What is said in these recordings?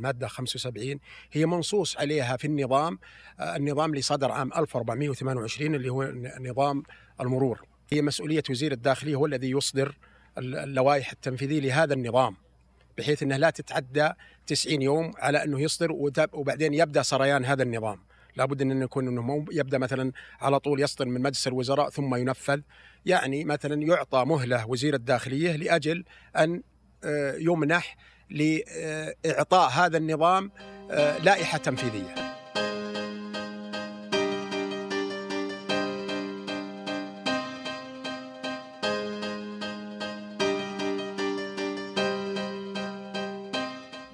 المادة 75 هي منصوص عليها في النظام آه، النظام اللي صدر عام 1428 اللي هو نظام المرور. هي مسؤولية وزير الداخلية هو الذي يصدر اللوائح التنفيذية لهذا النظام بحيث أنها لا تتعدى 90 يوم على أنه يصدر وبعدين يبدأ سريان هذا النظام. لابد أن يكون أنه مو يبدأ مثلا على طول يصدر من مجلس الوزراء ثم ينفذ يعني مثلا يعطى مهلة وزير الداخلية لأجل أن آه، يمنح لإعطاء هذا النظام آه، لائحة تنفيذية.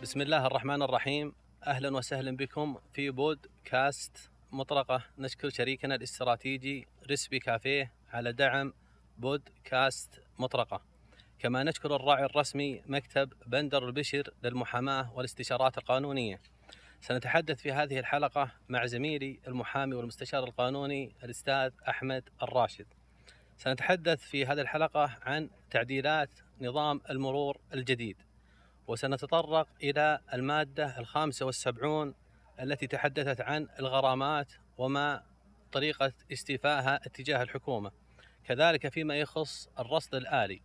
بسم الله الرحمن الرحيم. أهلا وسهلا بكم في بود كاست مطرقة. نشكر شريكنا الاستراتيجي ريسبي كافيه على دعم بود كاست مطرقة. كما نشكر الراعي الرسمي مكتب بندر البشر للمحاماة والاستشارات القانونية. سنتحدث في هذه الحلقة مع زميلي المحامي والمستشار القانوني الأستاذ أحمد الراشد. سنتحدث في هذه الحلقة عن تعديلات نظام المرور الجديد وسنتطرق إلى المادة الخامسة والسبعون التي تحدثت عن الغرامات وما طريقة استيفائها اتجاه الحكومة. كذلك فيما يخص الرصد الآلي.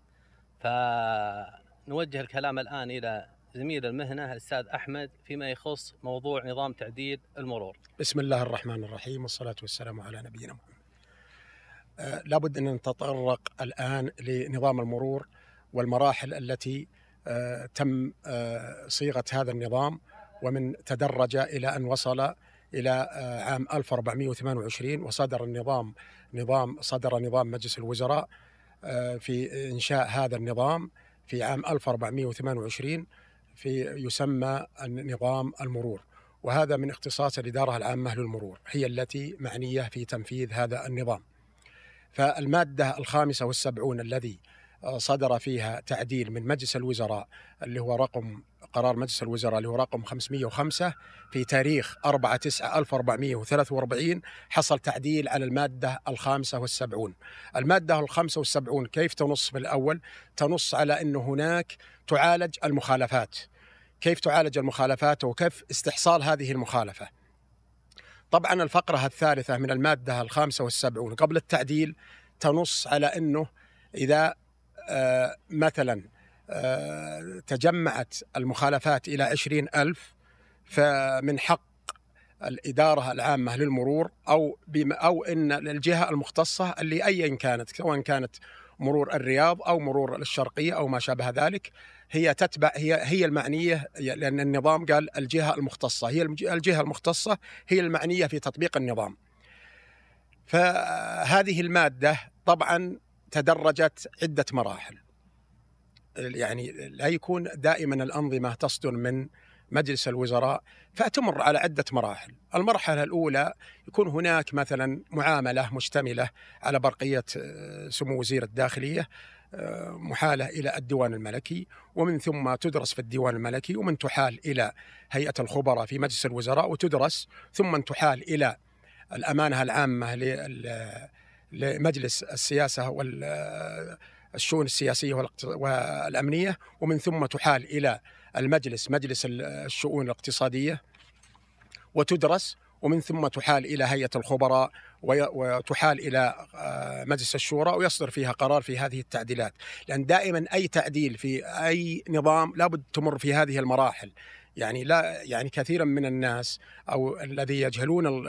فنوجه الكلام الآن إلى زميل المهنة الأستاذ أحمد فيما يخص موضوع نظام تعديل المرور. بسم الله الرحمن الرحيم والصلاة والسلام على نبينا محمد. آه لابد أن نتطرق الآن لنظام المرور والمراحل التي آه، تم آه، صيغة هذا النظام ومن تدرج إلى أن وصل إلى آه، عام 1428 وصدر النظام نظام صدر نظام مجلس الوزراء في إنشاء هذا النظام في عام 1428 في يسمى النظام المرور. وهذا من اختصاص الإدارة العامة للمرور هي التي معنية في تنفيذ هذا النظام. فالمادة الخامسة والسبعون الذي صدر فيها تعديل من مجلس الوزراء اللي هو رقم قرار مجلس الوزراء اللي هو رقم 505 في تاريخ 4 9 1443 حصل تعديل على المادة الخامسة والسبعون. المادة الخامسة والسبعون كيف تنص في الأول؟ تنص على أنه هناك تعالج المخالفات. كيف تعالج المخالفات وكيف استحصال هذه المخالفة؟ طبعا الفقرة الثالثة من المادة الخامسة والسبعون قبل التعديل تنص على أنه إذا مثلا آه، تجمعت المخالفات إلى عشرين ألف فمن حق الإدارة العامة للمرور أو بما أو إن الجهة المختصة اللي أيا كانت سواء كانت مرور الرياض أو مرور الشرقية أو ما شابه ذلك هي تتبع هي هي المعنية لأن النظام قال الجهة المختصة هي الجهة المختصة هي المعنية في تطبيق النظام. فهذه المادة طبعا تدرجت عدة مراحل. يعني لا يكون دائما الأنظمة تصدر من مجلس الوزراء فتمر على عدة مراحل. المرحلة الأولى يكون هناك مثلا معاملة مشتملة على برقية آه، سمو وزير الداخلية آه، محالة إلى الديوان الملكي ومن ثم تدرس في الديوان الملكي ومن تحال إلى هيئة الخبراء في مجلس الوزراء وتدرس ثم تحال إلى الأمانة العامة لمجلس السياسة والشؤون السياسية والأمنية ومن ثم تحال إلى المجلس مجلس الشؤون الاقتصادية وتدرس ومن ثم تحال إلى هيئة الخبراء وتحال إلى آه، مجلس الشورى ويصدر فيها قرار في هذه التعديلات. لأن دائما أي تعديل في أي نظام لابد تمر في هذه المراحل. يعني لا يعني كثيرا من الناس أو الذي يجهلون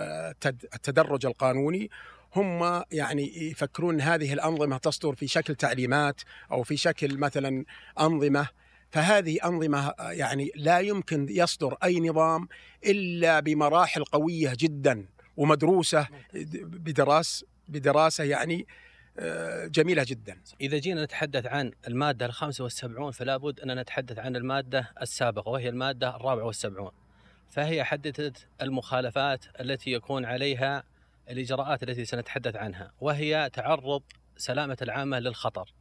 التدرج القانوني هم يعني يفكرون هذه الأنظمة تصدر في شكل تعليمات أو في شكل مثلا أنظمة. فهذه أنظمة يعني لا يمكن يصدر أي نظام إلا بمراحل قوية جدا ومدروسة بدراس بدراسة يعني آه، جميلة جدا. إذا جينا نتحدث عن المادة الخامسة والسبعون فلا بد أن نتحدث عن المادة السابقة وهي المادة الرابعة والسبعون. فهي حددت المخالفات التي يكون عليها الإجراءات التي سنتحدث عنها وهي تعرض سلامة العامة للخطر.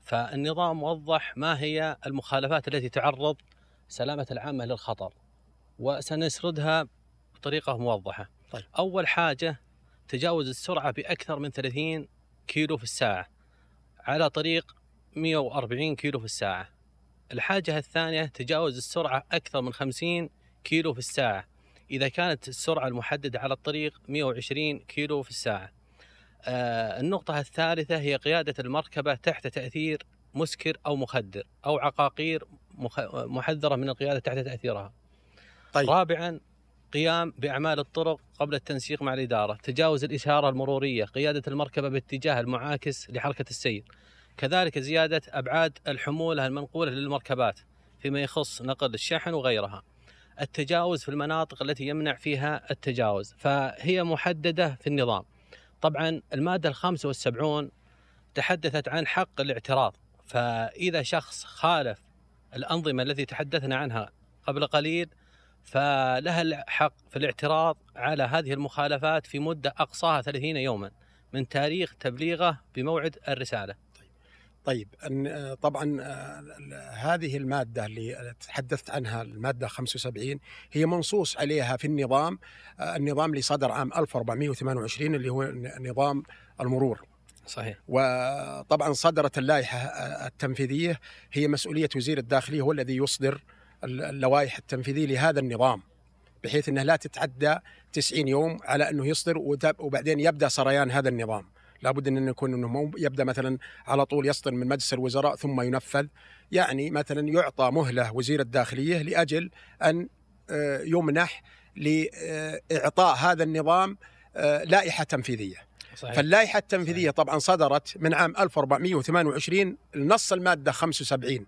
فالنظام وضح ما هي المخالفات التي تعرض سلامة العامة للخطر وسنسردها بطريقة موضحة. طيب. أول حاجة تجاوز السرعة بأكثر من 30 كيلو في الساعة على طريق 140 كيلو في الساعة. الحاجة الثانية تجاوز السرعة أكثر من 50 كيلو في الساعة. إذا كانت السرعة المحددة على الطريق 120 كيلو في الساعة. آه النقطة الثالثة هي قيادة المركبة تحت تأثير مسكر أو مخدر أو عقاقير محذرة من القيادة تحت تأثيرها. طيب. رابعا قيام بأعمال الطرق قبل التنسيق مع الإدارة تجاوز الإشارة المرورية قيادة المركبة باتجاه المعاكس لحركة السير. كذلك زيادة أبعاد الحمولة المنقولة للمركبات فيما يخص نقل الشحن وغيرها. التجاوز في المناطق التي يمنع فيها التجاوز فهي محددة في النظام. طبعا المادة الخامسة والسبعون تحدثت عن حق الاعتراض فإذا شخص خالف الأنظمة التي تحدثنا عنها قبل قليل فلها الحق في الاعتراض على هذه المخالفات في مدة أقصاها 30 يوما من تاريخ تبليغه بموعد الرسالة. طيب أن- آه، طبعا آه، هذه المادة اللي تحدثت عنها المادة 75 هي منصوص عليها في النظام آه، النظام اللي صدر عام 1428 اللي هو نظام المرور. صحيح. وطبعا صدرت اللائحة التنفيذية هي مسؤولية وزير الداخلية هو الذي يصدر اللوائح التنفيذية لهذا النظام بحيث إنها لا تتعدى 90 يوم على أنه يصدر وبعدين يبدأ سريان هذا النظام. لابد أن يكون إنه مو يبدأ مثلا على طول يصدر من مجلس الوزراء ثم ينفذ. يعني مثلا يعطى مهلة وزير الداخلية لأجل أن آه، يمنح لإعطاء هذا النظام آه، لائحة تنفيذية. صحيح. فاللائحة التنفيذية طبعا صدرت من عام 1428 النص المادة 75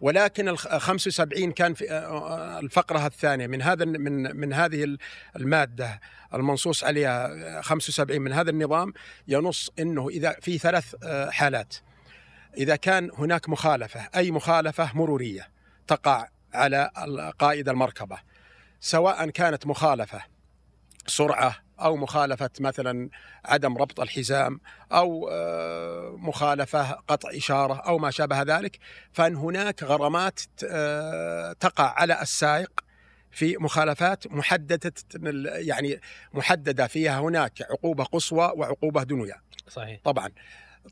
ولكن ال 75 كان في آه، الفقرة الثانية. من هذا من من هذه المادة المنصوص عليها 75 من هذا النظام ينص إنه إذا في ثلاث آه، حالات. إذا كان هناك مخالفة أي مخالفة مرورية تقع على قائد المركبة سواء كانت مخالفة سرعة أو مخالفة مثلا عدم ربط الحزام أو آه، مخالفة قطع إشارة أو ما شابه ذلك فإن هناك غرامات آه، تقع على السائق في مخالفات محددة يعني محددة فيها هناك عقوبة قصوى وعقوبة دنيا. صحيح. طبعا.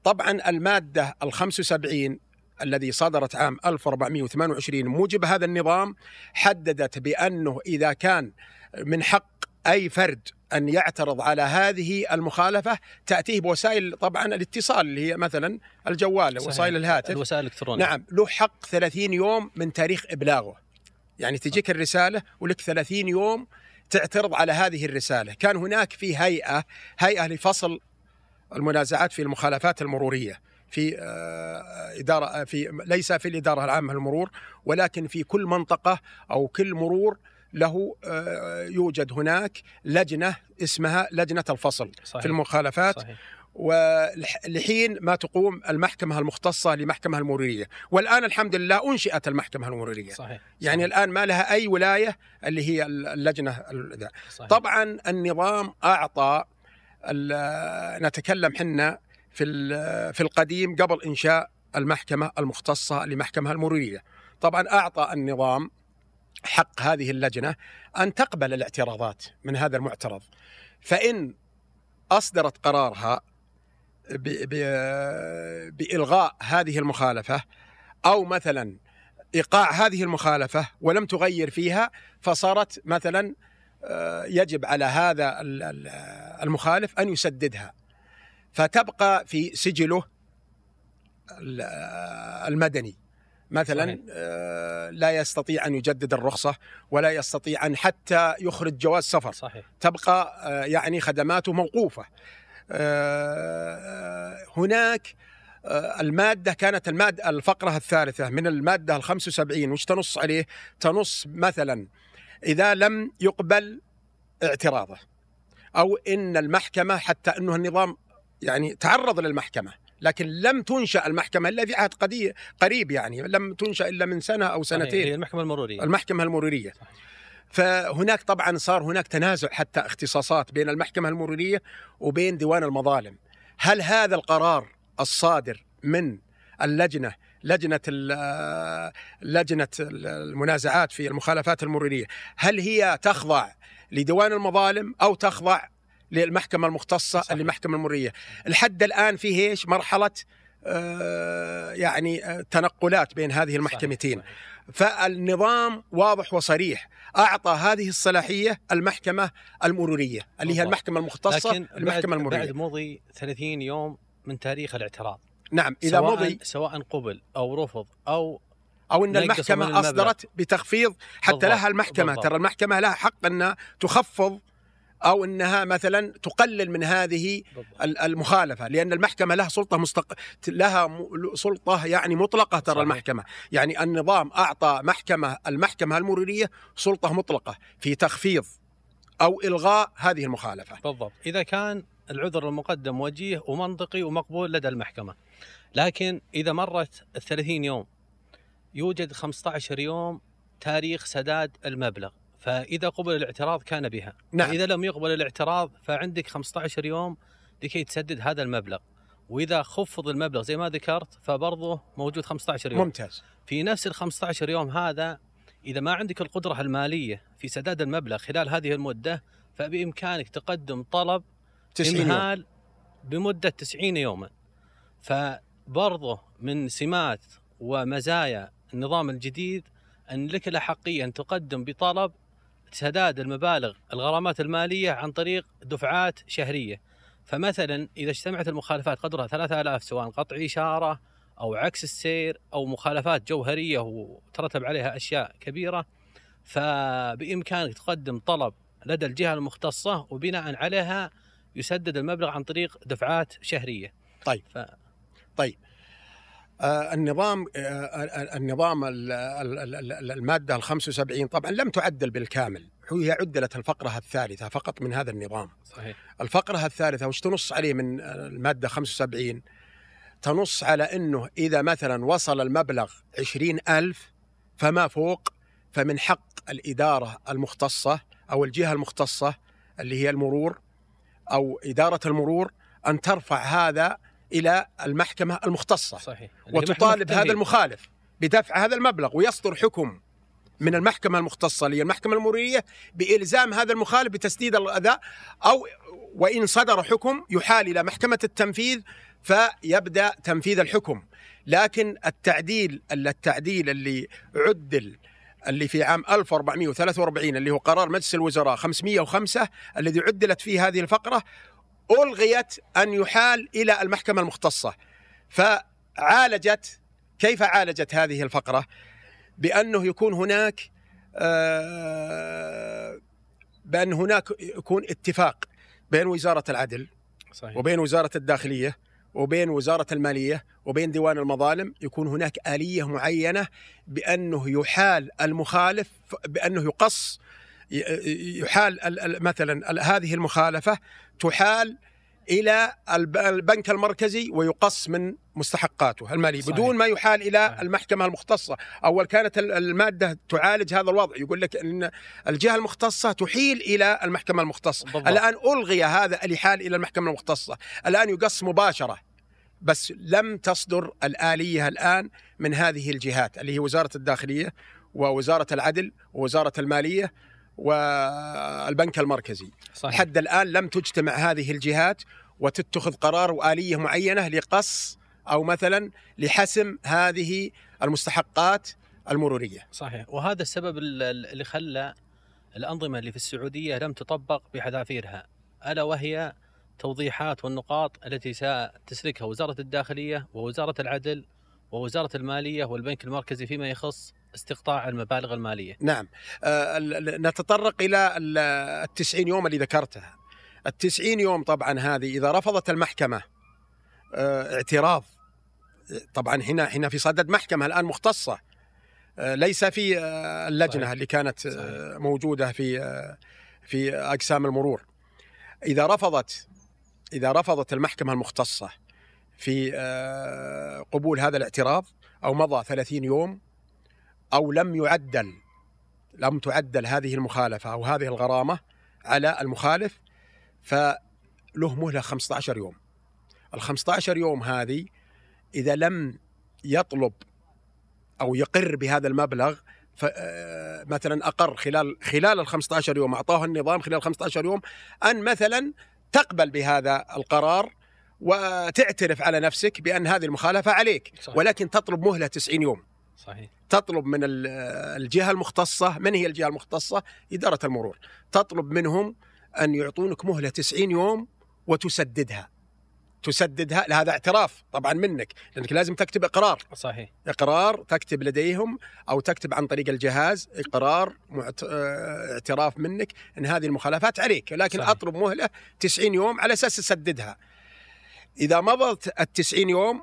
طبعا المادة ال 75 الذي صدرت عام 1428 موجب هذا النظام حددت بأنه إذا كان من حق أي فرد أن يعترض على هذه المخالفة تأتيه بوسائل طبعا الاتصال اللي هي مثلا الجوال صحيح. وسائل الهاتف. الوسائل الإلكترونية. نعم له حق 30 يوم من تاريخ إبلاغه. يعني تجيك الرسالة ولك 30 يوم تعترض على هذه الرسالة. كان هناك في هيئة هيئة لفصل المنازعات في المخالفات المرورية في آه، إدارة في ليس في الإدارة العامة للمرور ولكن في كل منطقة أو كل مرور له آه، يوجد هناك لجنة اسمها لجنة الفصل صحيح. في المخالفات صحيح ولحين ما تقوم المحكمة المختصة لمحكمة المرورية والآن الحمد لله أنشئت المحكمة المرورية صحيح يعني صحيح. الآن ما لها أي ولاية اللي هي اللجنة ال- صحيح. طبعا النظام أعطى نتكلم حنا في في القديم قبل إنشاء المحكمة المختصة لمحكمة المرورية طبعا أعطى النظام حق هذه اللجنة أن تقبل الاعتراضات من هذا المعترض. فإن أصدرت قرارها ب- ب- بإلغاء هذه المخالفة أو مثلا إيقاع هذه المخالفة ولم تغير فيها فصارت مثلا آه، يجب على هذا ال- ال- المخالف أن يسددها. فتبقى في سجله ال- المدني. مثلا صحيح. آه، لا يستطيع أن يجدد الرخصة ولا يستطيع أن حتى يخرج جواز سفر صحيح تبقى آه، يعني خدماته موقوفة آه، هناك المادة كانت المادة الفقرة الثالثة من المادة ال 75 وش تنص عليه؟ تنص مثلا إذا لم يقبل اعتراضه أو إن المحكمة حتى أنه النظام يعني تعرض للمحكمة لكن لم تنشأ المحكمة إلا في عهد قدي- قريب يعني لم تنشأ إلا من سنة أو. سنتين هي المحكمة المرورية المحكمة المرورية صحيح. فهناك طبعا صار هناك تنازع حتى اختصاصات بين المحكمة المرورية وبين ديوان المظالم هل هذا القرار الصادر من اللجنة لجنة لجنة المنازعات في المخالفات المرورية هل هي تخضع لديوان المظالم أو تخضع للمحكمة المختصة صحيح. المحكمة المرورية الحد الآن فيه إيش مرحلة آه، يعني آه، تنقلات بين هذه المحكمتين صحيح. فالنظام واضح وصريح أعطى هذه الصلاحية المحكمة المرورية اللي هي. المحكمة المختصة لكن المحكمة بعد, المرورية بعد مضي 30 يوم من تاريخ الاعتراض نعم إذا سواء مضي سواء قبل أو رفض أو أو إن المحكمة. أصدرت بتخفيض حتى بالضبط، لها المحكمة بالضبط. ترى المحكمة لها حق أنها تخفض أو إنها مثلا تقلل من هذه ال- المخالفة لأن المحكمة لها سلطة مستق... لها م- سلطة يعني مطلقة ترى صحيح. المحكمة. يعني النظام أعطى محكمة المحكمة المرورية سلطة مطلقة في تخفيض أو إلغاء هذه المخالفة. بالضبط. إذا كان العذر المقدم وجيه ومنطقي ومقبول لدى المحكمة. لكن إذا مرت ال 30 يوم يوجد 15 يوم تاريخ سداد المبلغ. فإذا قبل الاعتراض كان بها. نعم. اذا لم يقبل الاعتراض فعندك 15 يوم لكي تسدد هذا المبلغ. وإذا خفض المبلغ زي ما ذكرت فبرضه موجود 15 يوم. ممتاز. في نفس ال 15 يوم هذا إذا ما عندك القدرة المالية في سداد المبلغ خلال هذه المدة فبإمكانك تقدم طلب 90 يوم. امهال بمدة 90 يوما. فبرضه من سمات ومزايا النظام الجديد أن لك الاحقيه ان تقدم بطلب سداد المبالغ الغرامات المالية عن طريق دفعات شهرية فمثلا إذا اجتمعت المخالفات قدرها 3000 سواء قطع إشارة أو عكس السير أو مخالفات جوهرية وترتب عليها أشياء كبيرة فبإمكانك تقدم طلب لدى الجهة المختصة وبناء عليها يسدد المبلغ عن طريق دفعات شهرية. طيب. ف... آه، النظام آه، آه، النظام ال- ال- ال- ال- المادة ال 75 طبعا لم تعدل بالكامل هي عدلت الفقرة الثالثة فقط من هذا النظام. صحيح. الفقرة الثالثة وش تنص عليه من المادة 75 تنص على أنه إذا مثلا وصل المبلغ عشرين ألف فما فوق فمن حق الإدارة المختصة أو الجهة المختصة اللي هي المرور أو إدارة المرور أن ترفع هذا إلى المحكمة المختصة. صحيح. وتطالب هذا. المخالف بدفع هذا المبلغ ويصدر حكم من المحكمة المختصة اللي هي المحكمة المرورية بإلزام هذا المخالف بتسديد الأداء أو وإن صدر حكم يحال إلى محكمة التنفيذ فيبدأ تنفيذ الحكم. لكن التعديل التعديل اللي عدل اللي في عام 1443 اللي هو قرار مجلس الوزراء 505 الذي عدلت فيه هذه الفقرة ألغيت أن يحال إلى المحكمة المختصة. فعالجت كيف عالجت هذه الفقرة؟ بأنه يكون هناك آه، بأن هناك يكون اتفاق بين وزارة العدل صحيح. وبين وزارة الداخلية وبين وزارة المالية وبين ديوان المظالم يكون هناك آلية معينة بأنه يحال المخالف بأنه يقص يحال ال- ال- مثلا هذه المخالفة تحال إلى الب- البنك المركزي ويقص من مستحقاته المالية صحيح. بدون ما يحال إلى صحيح. المحكمة المختصة أول كانت ال- المادة تعالج هذا الوضع يقول لك أن الجهة المختصة تحيل إلى المحكمة المختصة بالضبط. الآن ألغي هذا الإحال إلى المحكمة المختصة الآن يقص مباشرة بس لم تصدر الآلية الآن من هذه الجهات اللي هي وزارة الداخلية ووزارة العدل ووزارة المالية والبنك المركزي. صحيح. حد الآن لم تجتمع هذه الجهات وتتخذ قرار وآلية معينة لقص أو مثلا لحسم هذه المستحقات المرورية. صحيح. وهذا السبب ال- ال- اللي خلى الأنظمة اللي في السعودية لم تطبق بحذافيرها ألا وهي توضيحات والنقاط التي ستسلكها وزارة الداخلية ووزارة العدل ووزارة المالية والبنك المركزي فيما يخص استقطاع المبالغ المالية. نعم. آه، نتطرق إلى ال- التسعين يوم اللي ذكرتها. التسعين يوم طبعا هذه إذا رفضت المحكمة آه، اعتراض. طبعا هنا هنا في صدد محكمة الآن مختصة. آه، ليس في اللجنة صحيح. اللي كانت آه، موجودة في في أقسام المرور. إذا رفضت إذا رفضت المحكمة المختصة في آه، قبول هذا الاعتراض أو مضى 30 يوم أو لم يعدل لم تعدل هذه المخالفة أو هذه الغرامة على المخالف فله مهلة 15 يوم. ال 15 يوم هذه إذا لم يطلب أو يقر بهذا المبلغ آه، مثلا أقر خلال خلال ال 15 يوم أعطاه النظام خلال 15 يوم أن مثلا تقبل بهذا القرار وتعترف على نفسك بأن هذه المخالفة عليك صحيح. ولكن تطلب مهلة 90 يوم. صحيح. تطلب من ال- الجهة المختصة من هي الجهة المختصة؟ إدارة المرور. تطلب منهم أن يعطونك مهلة 90 يوم وتسددها. تسددها هذا اعتراف طبعا منك لأنك لازم تكتب إقرار. صحيح. إقرار تكتب لديهم أو تكتب عن طريق الجهاز إقرار معت... اعتراف منك أن هذه المخالفات عليك لكن صحيح. أطلب مهلة 90 يوم على أساس تسددها. إذا مضت ال 90 يوم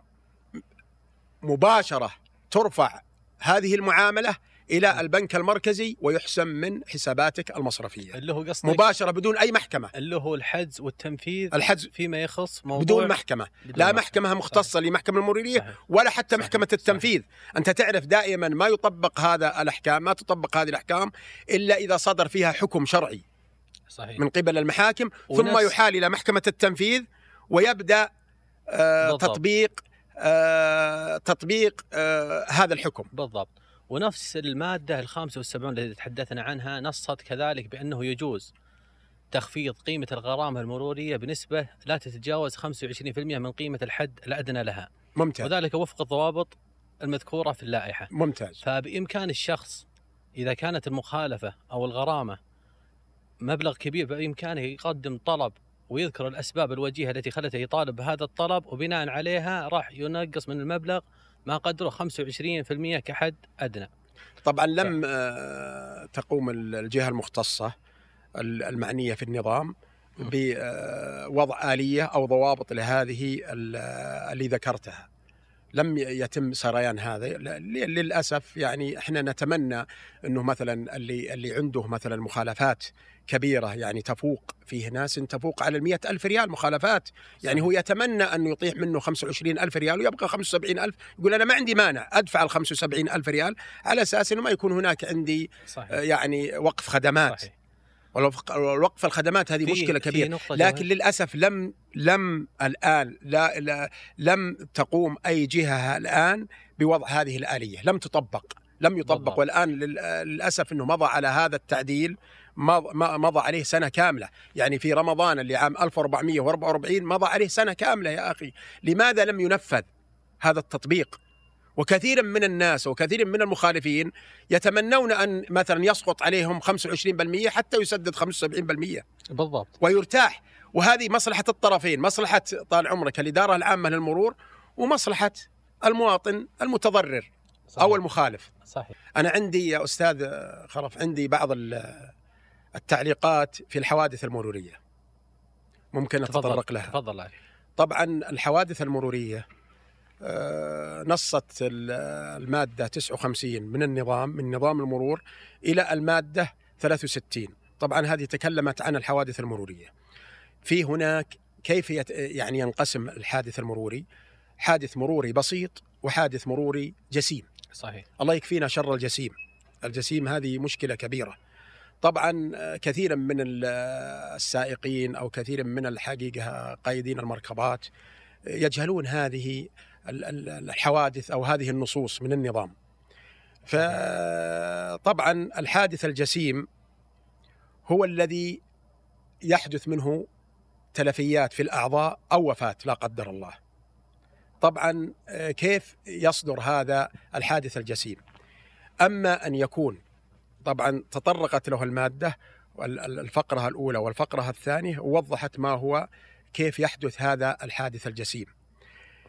مباشرة ترفع هذه المعاملة إلى البنك المركزي ويحسم من حساباتك المصرفية. اللي هو قصدك؟ مباشرة بدون أي محكمة. اللي هو الحجز والتنفيذ الحجز فيما يخص موضوع بدون محكمة. بدون لا محكمة. مختصة لمحكمة المروريه صحيح. ولا حتى صحيح. محكمة التنفيذ. أنت تعرف دائما ما يطبق هذا الأحكام ما تطبق هذه الأحكام إلا إذا صدر فيها حكم شرعي صحيح. من قبل المحاكم ثم ونفس- يحال إلى محكمة التنفيذ ويبدأ آه بالضبط. تطبيق آه تطبيق آه هذا الحكم. بالضبط. ونفس المادة ال 75 التي تحدثنا عنها نصت كذلك بأنه يجوز تخفيض قيمة الغرامة المرورية بنسبة لا تتجاوز 25% من قيمة الحد الأدنى لها. ممتاز. وذلك وفق الضوابط المذكورة في اللائحة. ممتاز. فبإمكان الشخص إذا كانت المخالفة أو الغرامة مبلغ كبير بإمكانه يقدم طلب ويذكر الأسباب الوجيهة التي خلته يطالب بهذا الطلب وبناء عليها راح ينقص من المبلغ ما قدره 25% كحد أدنى طبعا لم آه تقوم الجهة المختصة المعنية في النظام. بوضع آلية أو ضوابط لهذه ال- اللي ذكرتها لم يتم سريان هذا. للأسف يعني إحنا نتمنى إنه مثلا اللي اللي عنده مثلا مخالفات كبيرة يعني تفوق فيه ناس تفوق على المئة ألف ريال مخالفات. يعني هو يتمنى أنه يطيح منه 25 ألف ريال ويبقى 75 ألف. يقول أنا ما عندي مانع أدفع ال 75 ألف ريال على أساس أنه ما يكون هناك عندي آه، صحيح يعني وقف خدمات. صحيح. والوقف الوقف الخدمات هذه كبيرة نقطة لكن. للأسف لم لم الان لا, لا لم تقوم أي جهة الآن بوضع هذه الآلية، لم تطبق، لم يطبق بالضبط. والآن لل- للأسف إنه مضى على هذا التعديل مضى عليه سنة كاملة، يعني في رمضان اللي عام 1444 مضى عليه سنة كاملة يا أخي، لماذا لم ينفذ هذا التطبيق؟ وكثير من الناس وكثير من المخالفين يتمنون أن مثلا يسقط عليهم 25% حتى يسدد 75%. بالضبط. ويرتاح. وهذه مصلحة الطرفين مصلحة طال عمرك الإدارة العامة للمرور ومصلحة المواطن المتضرر صحيح. أو المخالف. صحيح. أنا عندي يا أستاذ خرف عندي بعض ال- التعليقات في الحوادث المرورية. ممكن أتطرق لها. تفضل. طبعا الحوادث المرورية نصت ال- المادة 59 من النظام من نظام المرور إلى المادة 63 طبعا هذه تكلمت عن الحوادث المرورية. في هناك كيف يعني ينقسم الحادث المروري حادث مروري بسيط وحادث مروري جسيم. صحيح. الله يكفينا شر الجسيم. الجسيم هذه مشكلة كبيرة. طبعا آه، كثيرا من آه، السائقين أو كثير من الحقيقة قائدين المركبات آه، يجهلون هذه الحوادث أو هذه النصوص من النظام. فطبعا الحادث الجسيم هو الذي يحدث منه تلفيات في الأعضاء أو وفاة لا قدر الله. طبعا آه، كيف يصدر هذا الحادث الجسيم؟ أما أن يكون طبعا تطرقت له المادة الفقرة الأولى والفقرة الثانية ووضحت ما هو كيف يحدث هذا الحادث الجسيم.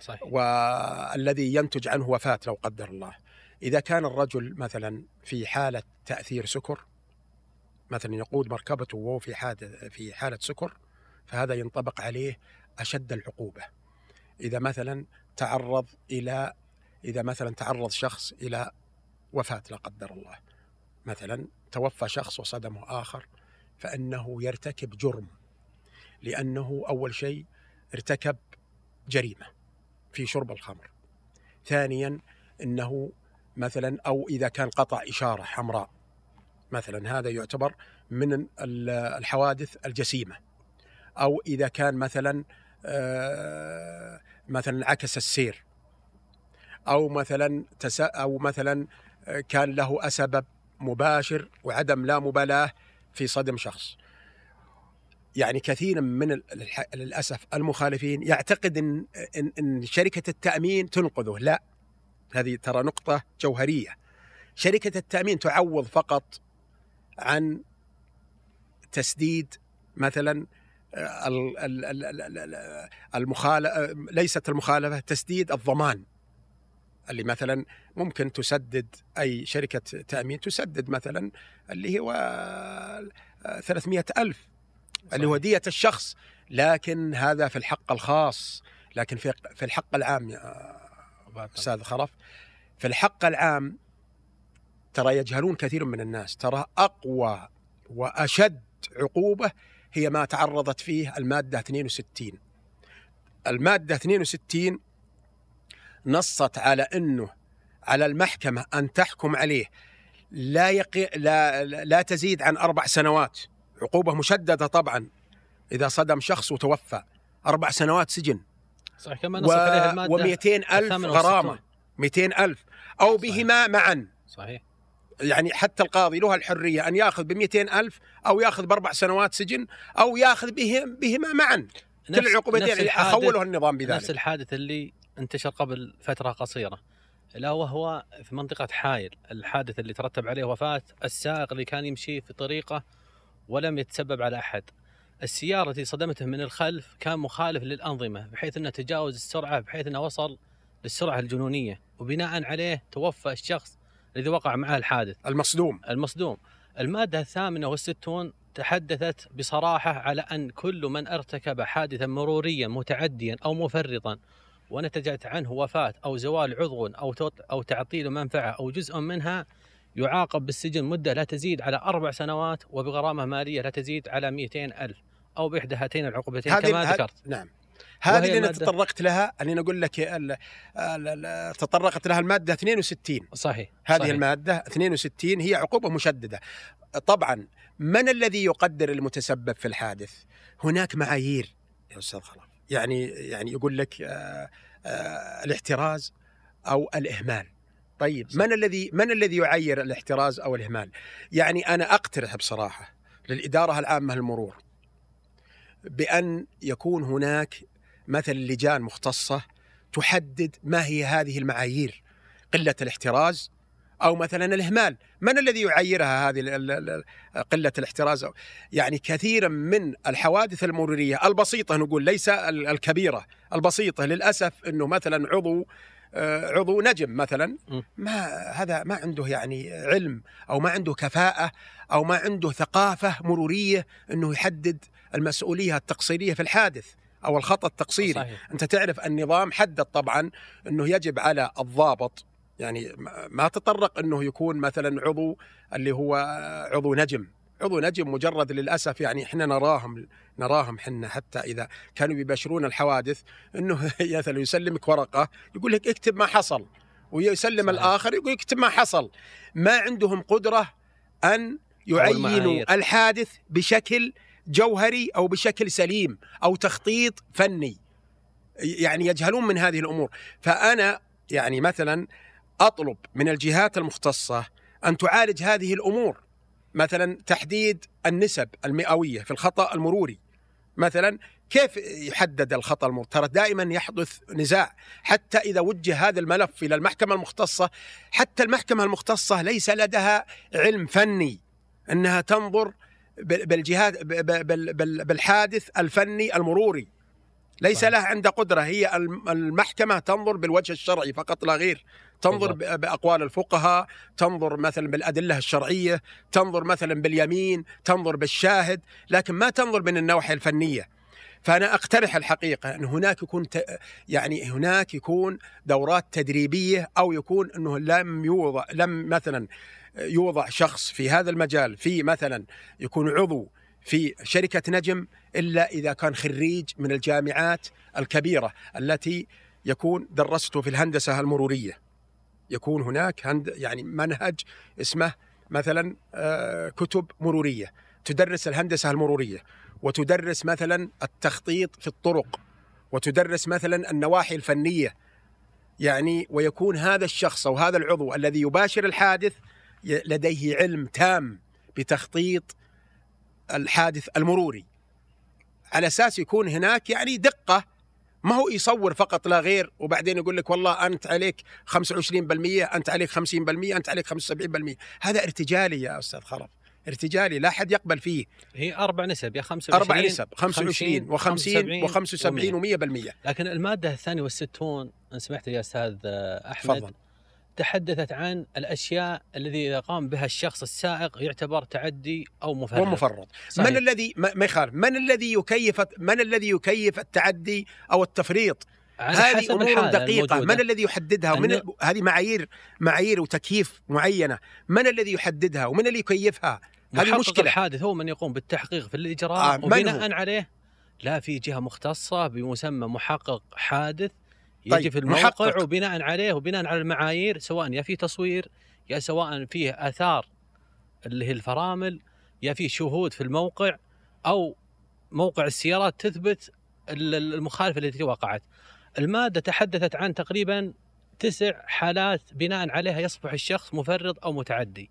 صحيح. والذي ينتج عنه وفاة لو قدر الله. إذا كان الرجل مثلا في حالة تأثير سكر مثلا يقود مركبته وهو في حاله في حالة سكر فهذا ينطبق عليه أشد العقوبة. إذا مثلا تعرض إلى إذا مثلا تعرض شخص إلى وفاة لا قدر الله. مثلا توفى شخص وصدمه آخر فإنه يرتكب جرم لأنه أول شيء ارتكب جريمة. في شرب الخمر. ثانيا إنه مثلا أو إذا كان قطع إشارة حمراء. مثلا هذا يعتبر من ال- الحوادث الجسيمة. أو إذا كان مثلا آه، مثلا عكس السير. أو مثلا أو مثلا آه، كان له سبب مباشر وعدم لا مبالاة في صدم شخص. يعني كثير من للأسف المخالفين يعتقد ان ان, إن شركة التأمين تنقذه. لا هذه ترى نقطة جوهرية. شركة التأمين تعوض فقط عن تسديد مثلا آه، ال- ال- ال- ال- ال- المخالفه ليست المخالفة تسديد الضمان. اللي مثلا ممكن تسدد أي شركة تأمين تسدد مثلا اللي هو آه، 300 ألف اللي هو دية الشخص لكن هذا في الحق الخاص. لكن في في الحق العام يا أستاذ خرف. في الحق العام ترى يجهلون كثير من الناس. ترى أقوى وأشد عقوبة هي ما تعرضت فيه المادة 62 المادة 62 نصت على إنه على المحكمة أن تحكم عليه. لا يقي لا لا تزيد عن أربع سنوات. عقوبة مشددة طبعا. إذا صدم شخص وتوفى. أربع سنوات سجن. صحيح كما نصت عليه المادة. و200 ألف 68. غرامة. 200 ألف. أو صحيح. بهما معا. صحيح. يعني حتى القاضي له الحرية أن يأخذ ب 200 ألف أو يأخذ بأربع سنوات سجن أو يأخذ بهم بهما معا. كل نفس- العقوبتين نفس يعني الحادث- أخوله النظام نفس بذلك الحادث اللي انتشر قبل فترة قصيرة. لا وهو في منطقة حايل. الحادث اللي ترتب عليه وفاة السائق اللي كان يمشي في طريقة ولم يتسبب على أحد. السيارة التي صدمته من الخلف كان مخالف للأنظمة بحيث أنه تجاوز السرعة بحيث أنه وصل للسرعة الجنونية. وبناء عليه توفى الشخص الذي وقع معه الحادث. المصدوم. المصدوم. المادة الثامنة والستون تحدثت بصراحة على أن كل من ارتكب حادثا مروريا متعديا أو مفرطا ونتجت عنه وفاة أو زوال عضو أو أو تعطيل منفعة أو جزء منها يعاقب بالسجن مدة لا تزيد على أربع سنوات وبغرامة مالية لا تزيد على 200 ألف أو بإحدى هاتين العقوبتين كما ذكرت. نعم. هذه اللي المادة- تطرقت لها أني أقول لك ال- ال- ال- تطرقت لها المادة 62 صحيح هذه صحيح. المادة 62 هي عقوبة مشددة. طبعا من الذي يقدر المتسبب في الحادث؟ هناك معايير. يا أستاذ خلاف. يعني يعني يقول لك آه، آه، الاحتراز أو الإهمال. طيب صح. من الذي من الذي يعير الاحتراز أو الإهمال يعني أنا أقترح بصراحة للإدارة العامة للمرور بأن يكون هناك مثل لجان مختصة تحدد ما هي هذه المعايير قلة الاحتراز أو مثلا الإهمال، من الذي يعيرها هذه قلة الاحتراز؟ يعني كثيرا من الحوادث المرورية البسيطة نقول ليس ال- الكبيرة، البسيطة للأسف إنه مثلا عضو عضو نجم مثلا. ما هذا ما عنده يعني علم أو ما عنده كفاءة أو ما عنده ثقافة مرورية إنه يحدد المسؤولية التقصيرية في الحادث أو الخطأ التقصيري. صحيح. أنت تعرف النظام حدد طبعا إنه يجب على الضابط يعني ما تطرق إنه يكون مثلا عضو اللي هو عضو نجم. عضو نجم مجرد للأسف يعني إحنا نراهم نراهم إحنا حتى إذا كانوا يباشرون الحوادث إنه مثلا يسلمك ورقة يقول لك اكتب ما حصل ويسلم صحيح. الآخر يقول اكتب ما حصل ما عندهم قدرة أن يعينوا. الحادث بشكل جوهري أو بشكل سليم أو تخطيط فني يعني يجهلون من هذه الأمور فأنا يعني مثلا أطلب من الجهات المختصة أن تعالج هذه الأمور مثلا تحديد النسب المئوية في الخطأ المروري. مثلا كيف يحدد الخطأ المروري؟ ترى دائما يحدث نزاع. حتى إذا وجه هذا الملف إلى المحكمة المختصة حتى المحكمة المختصة ليس لديها علم فني إنها تنظر بال- بالجهاد بالحادث الفني المروري. ليس صحيح. لها عند قدرة. هي الم- المحكمة تنظر بالوجه الشرعي فقط لا غير. تنظر بالضبط. ب- بأقوال الفقهاء تنظر مثلا بالأدلة الشرعية تنظر مثلا باليمين تنظر بالشاهد لكن ما تنظر من النواحي الفنية فأنا أقترح الحقيقة أن هناك يكون ت... يعني هناك يكون دورات تدريبية أو يكون أنه لم يوضع لم مثلا يوضع شخص في هذا المجال في مثلا يكون عضو في شركة نجم إلا إذا كان خريج من الجامعات الكبيرة التي يكون درسته في الهندسة المرورية يكون هناك هند يعني منهج اسمه مثلا آه، كتب مرورية. تدرس الهندسة المرورية. وتدرس مثلا التخطيط في الطرق. وتدرس مثلا النواحي الفنية. يعني ويكون هذا الشخص أو هذا العضو الذي يباشر الحادث لديه علم تام بتخطيط الحادث المروري. على أساس يكون هناك يعني دقة ما هو يصور فقط لا غير وبعدين يقول لك والله أنت عليك 25% أنت عليك 50% أنت عليك 75% هذا ارتجالي يا أستاذ خرف ارتجالي لا أحد يقبل فيه. هي أربع نسب يا 25 أربع نسب 25 و50 و75 و100% لكن المادة الثانية والستون إن سمحت يا أستاذ أحمد تفضل. تحدثت عن الأشياء الذي إذا قام بها الشخص السائق يعتبر تعدي أو مفرط. ومفرط صحيح. من الذي ما يخالف. من الذي يكيف من الذي يكيف التعدي أو التفريط؟ هذه حسب أمور دقيقة. الموجودة. من الذي يحددها؟ ومن هذه معايير معايير وتكييف معينة. من الذي يحددها ومن اللي يكيفها؟ هذه مشكلة. الحادث هو من يقوم بالتحقيق في الإجراء آه، وبناء عليه لا في جهة مختصة بمسمى محقق حادث يجي طيب، في الموقع محقق. وبناء عليه وبناء على المعايير سواء يا في تصوير يا سواء فيه آثار اللي هي الفرامل يا في شهود في الموقع أو موقع السيارات تثبت ال- ال- المخالفة التي وقعت. المادة تحدثت عن تقريبا تسع حالات بناء عليها يصبح الشخص مفرط أو متعدي.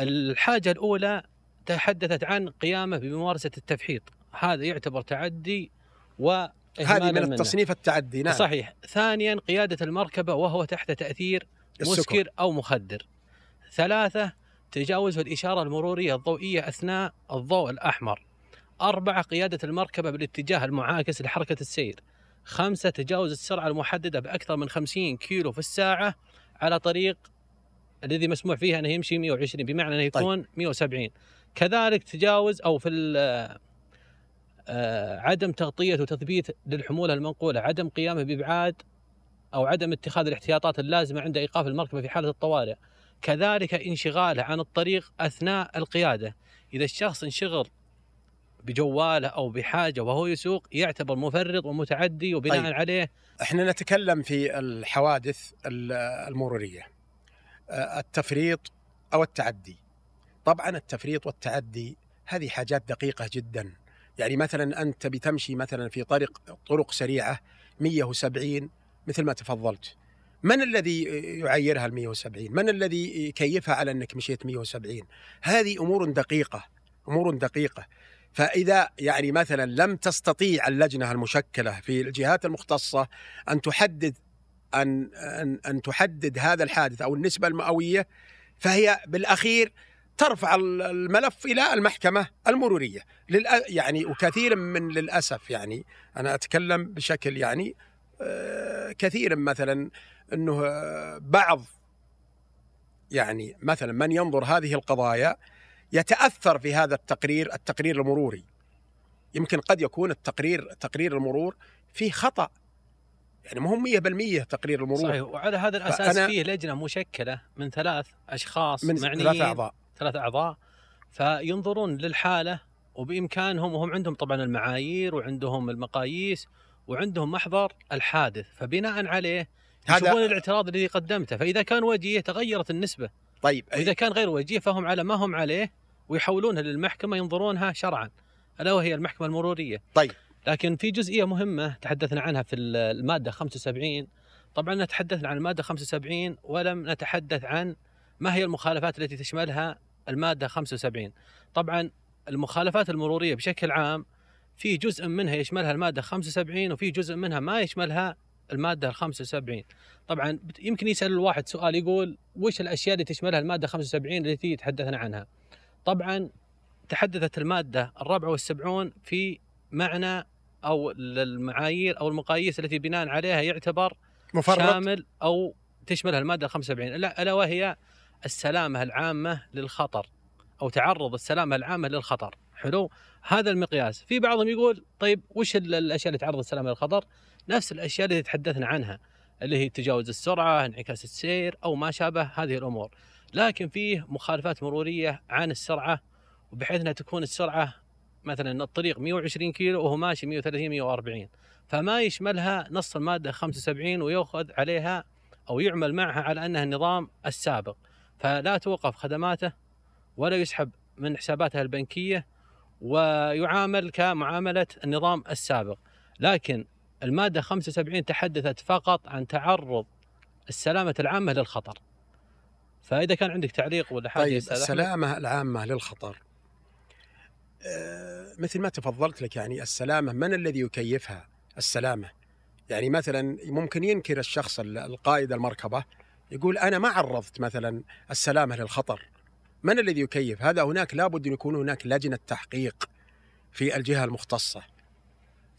الحاجة الأولى تحدثت عن قيامه بممارسة التفحيط، هذا يعتبر تعدي و هذه من التصنيف التعدي نعم. صحيح. ثانيا قيادة المركبة وهو تحت تأثير السكر. مسكر أو مخدر. ثلاثة تجاوز الإشارة المرورية الضوئية أثناء الضوء الأحمر. أربعة قيادة المركبة بالاتجاه المعاكس لحركة السير. خمسة تجاوز السرعة المحددة بأكثر من 50 كيلو في الساعة على طريق الذي مسموح فيه أنه يمشي 120 بمعنى أنه طيب. يكون 170 كذلك تجاوز أو في عدم تغطية وتثبيت للحمولة المنقولة عدم قيامه بإبعاد أو عدم اتخاذ الاحتياطات اللازمة عند إيقاف المركبة في حالة الطوارئ. كذلك انشغاله عن الطريق أثناء القيادة. إذا الشخص انشغل بجواله أو بحاجة وهو يسوق يعتبر مفرط ومتعدي وبناء طيب. عليه. إحنا نتكلم في الحوادث ال- المرورية. آه، التفريط أو التعدي. طبعا التفريط والتعدي هذه حاجات دقيقة جدا. يعني مثلا أنت بتمشي مثلا في طريق طرق سريعة 170 مثل ما تفضلت. من الذي يعيرها ال 170 من الذي يكيفها على أنك مشيت 170 هذه أمور دقيقة أمور دقيقة. فإذا يعني مثلا لم تستطيع اللجنة المشكلة في الجهات المختصة أن تحدد أن أن, أن تحدد هذا الحادث أو النسبة المئوية فهي بالأخير ترفع الملف إلى المحكمة المرورية. للأ يعني وكثير من للأسف يعني أنا أتكلم بشكل يعني آه، كثير مثلا إنه آه، بعض يعني مثلا من ينظر هذه القضايا يتأثر في هذا التقرير التقرير المروري. يمكن قد يكون التقرير تقرير المرور فيه خطأ. يعني ما هو 100% تقرير المرور. صحيح. وعلى هذا الأساس فأنا- فيه لجنة مشكلة من ثلاث أشخاص من معنيين. ثلاث أعضاء. ثلاث أعضاء فينظرون للحالة وبإمكانهم وهم عندهم طبعا المعايير وعندهم المقاييس وعندهم محضر الحادث فبناء عليه يشوفون الاعتراض الذي قدمته فإذا كان وجيه تغيرت النسبة. طيب وإذا كان غير وجيه فهم على ما هم عليه ويحولونها للمحكمة ينظرونها شرعا. ألا وهي المحكمة المرورية. طيب. لكن في جزئية مهمة تحدثنا عنها في المادة 75 طبعا تحدثنا عن المادة 75 ولم نتحدث عن ما هي المخالفات التي تشملها المادة 75 طبعا المخالفات المرورية بشكل عام في جزء منها يشملها المادة 75 وفي جزء منها ما يشملها المادة 75 طبعا يمكن يسأل الواحد سؤال يقول وش الأشياء اللي تشملها المادة 75 التي تحدثنا عنها؟ طبعا تحدثت المادة الرابعة والسبعون في معنى أو المعايير أو المقاييس التي بناء عليها يعتبر مفرط. شامل أو تشملها المادة 75 الا ألا وهي السلامة العامة للخطر أو تعرض السلامة العامة للخطر. حلو؟ هذا المقياس. في بعضهم يقول طيب وش ال- الأشياء اللي تعرض السلامة للخطر؟ نفس الأشياء اللي تحدثنا عنها اللي هي تجاوز السرعة انعكاس السير أو ما شابه هذه الأمور. لكن فيه مخالفات مرورية عن السرعة وبحيث إنها تكون السرعة مثلا الطريق 120 كيلو وهو ماشي 130 140 فما يشملها نص المادة 75 ويؤخذ عليها أو يعمل معها على أنها النظام السابق. فلا توقف خدماته ولا يسحب من حساباته البنكية ويعامل كمعاملة النظام السابق لكن المادة 75 تحدثت فقط عن تعرض السلامة العامة للخطر فإذا كان عندك تعليق ولا حاجة يا طيب. السلامة العامة للخطر آه، مثل ما تفضلت لك يعني السلامة من الذي يكيفها؟ السلامة يعني مثلا ممكن ينكر الشخص ال- القائد المركبة يقول أنا ما عرضت مثلا السلامة للخطر. من الذي يكيف؟ هذا هناك لابد أن يكون هناك لجنة تحقيق في الجهة المختصة.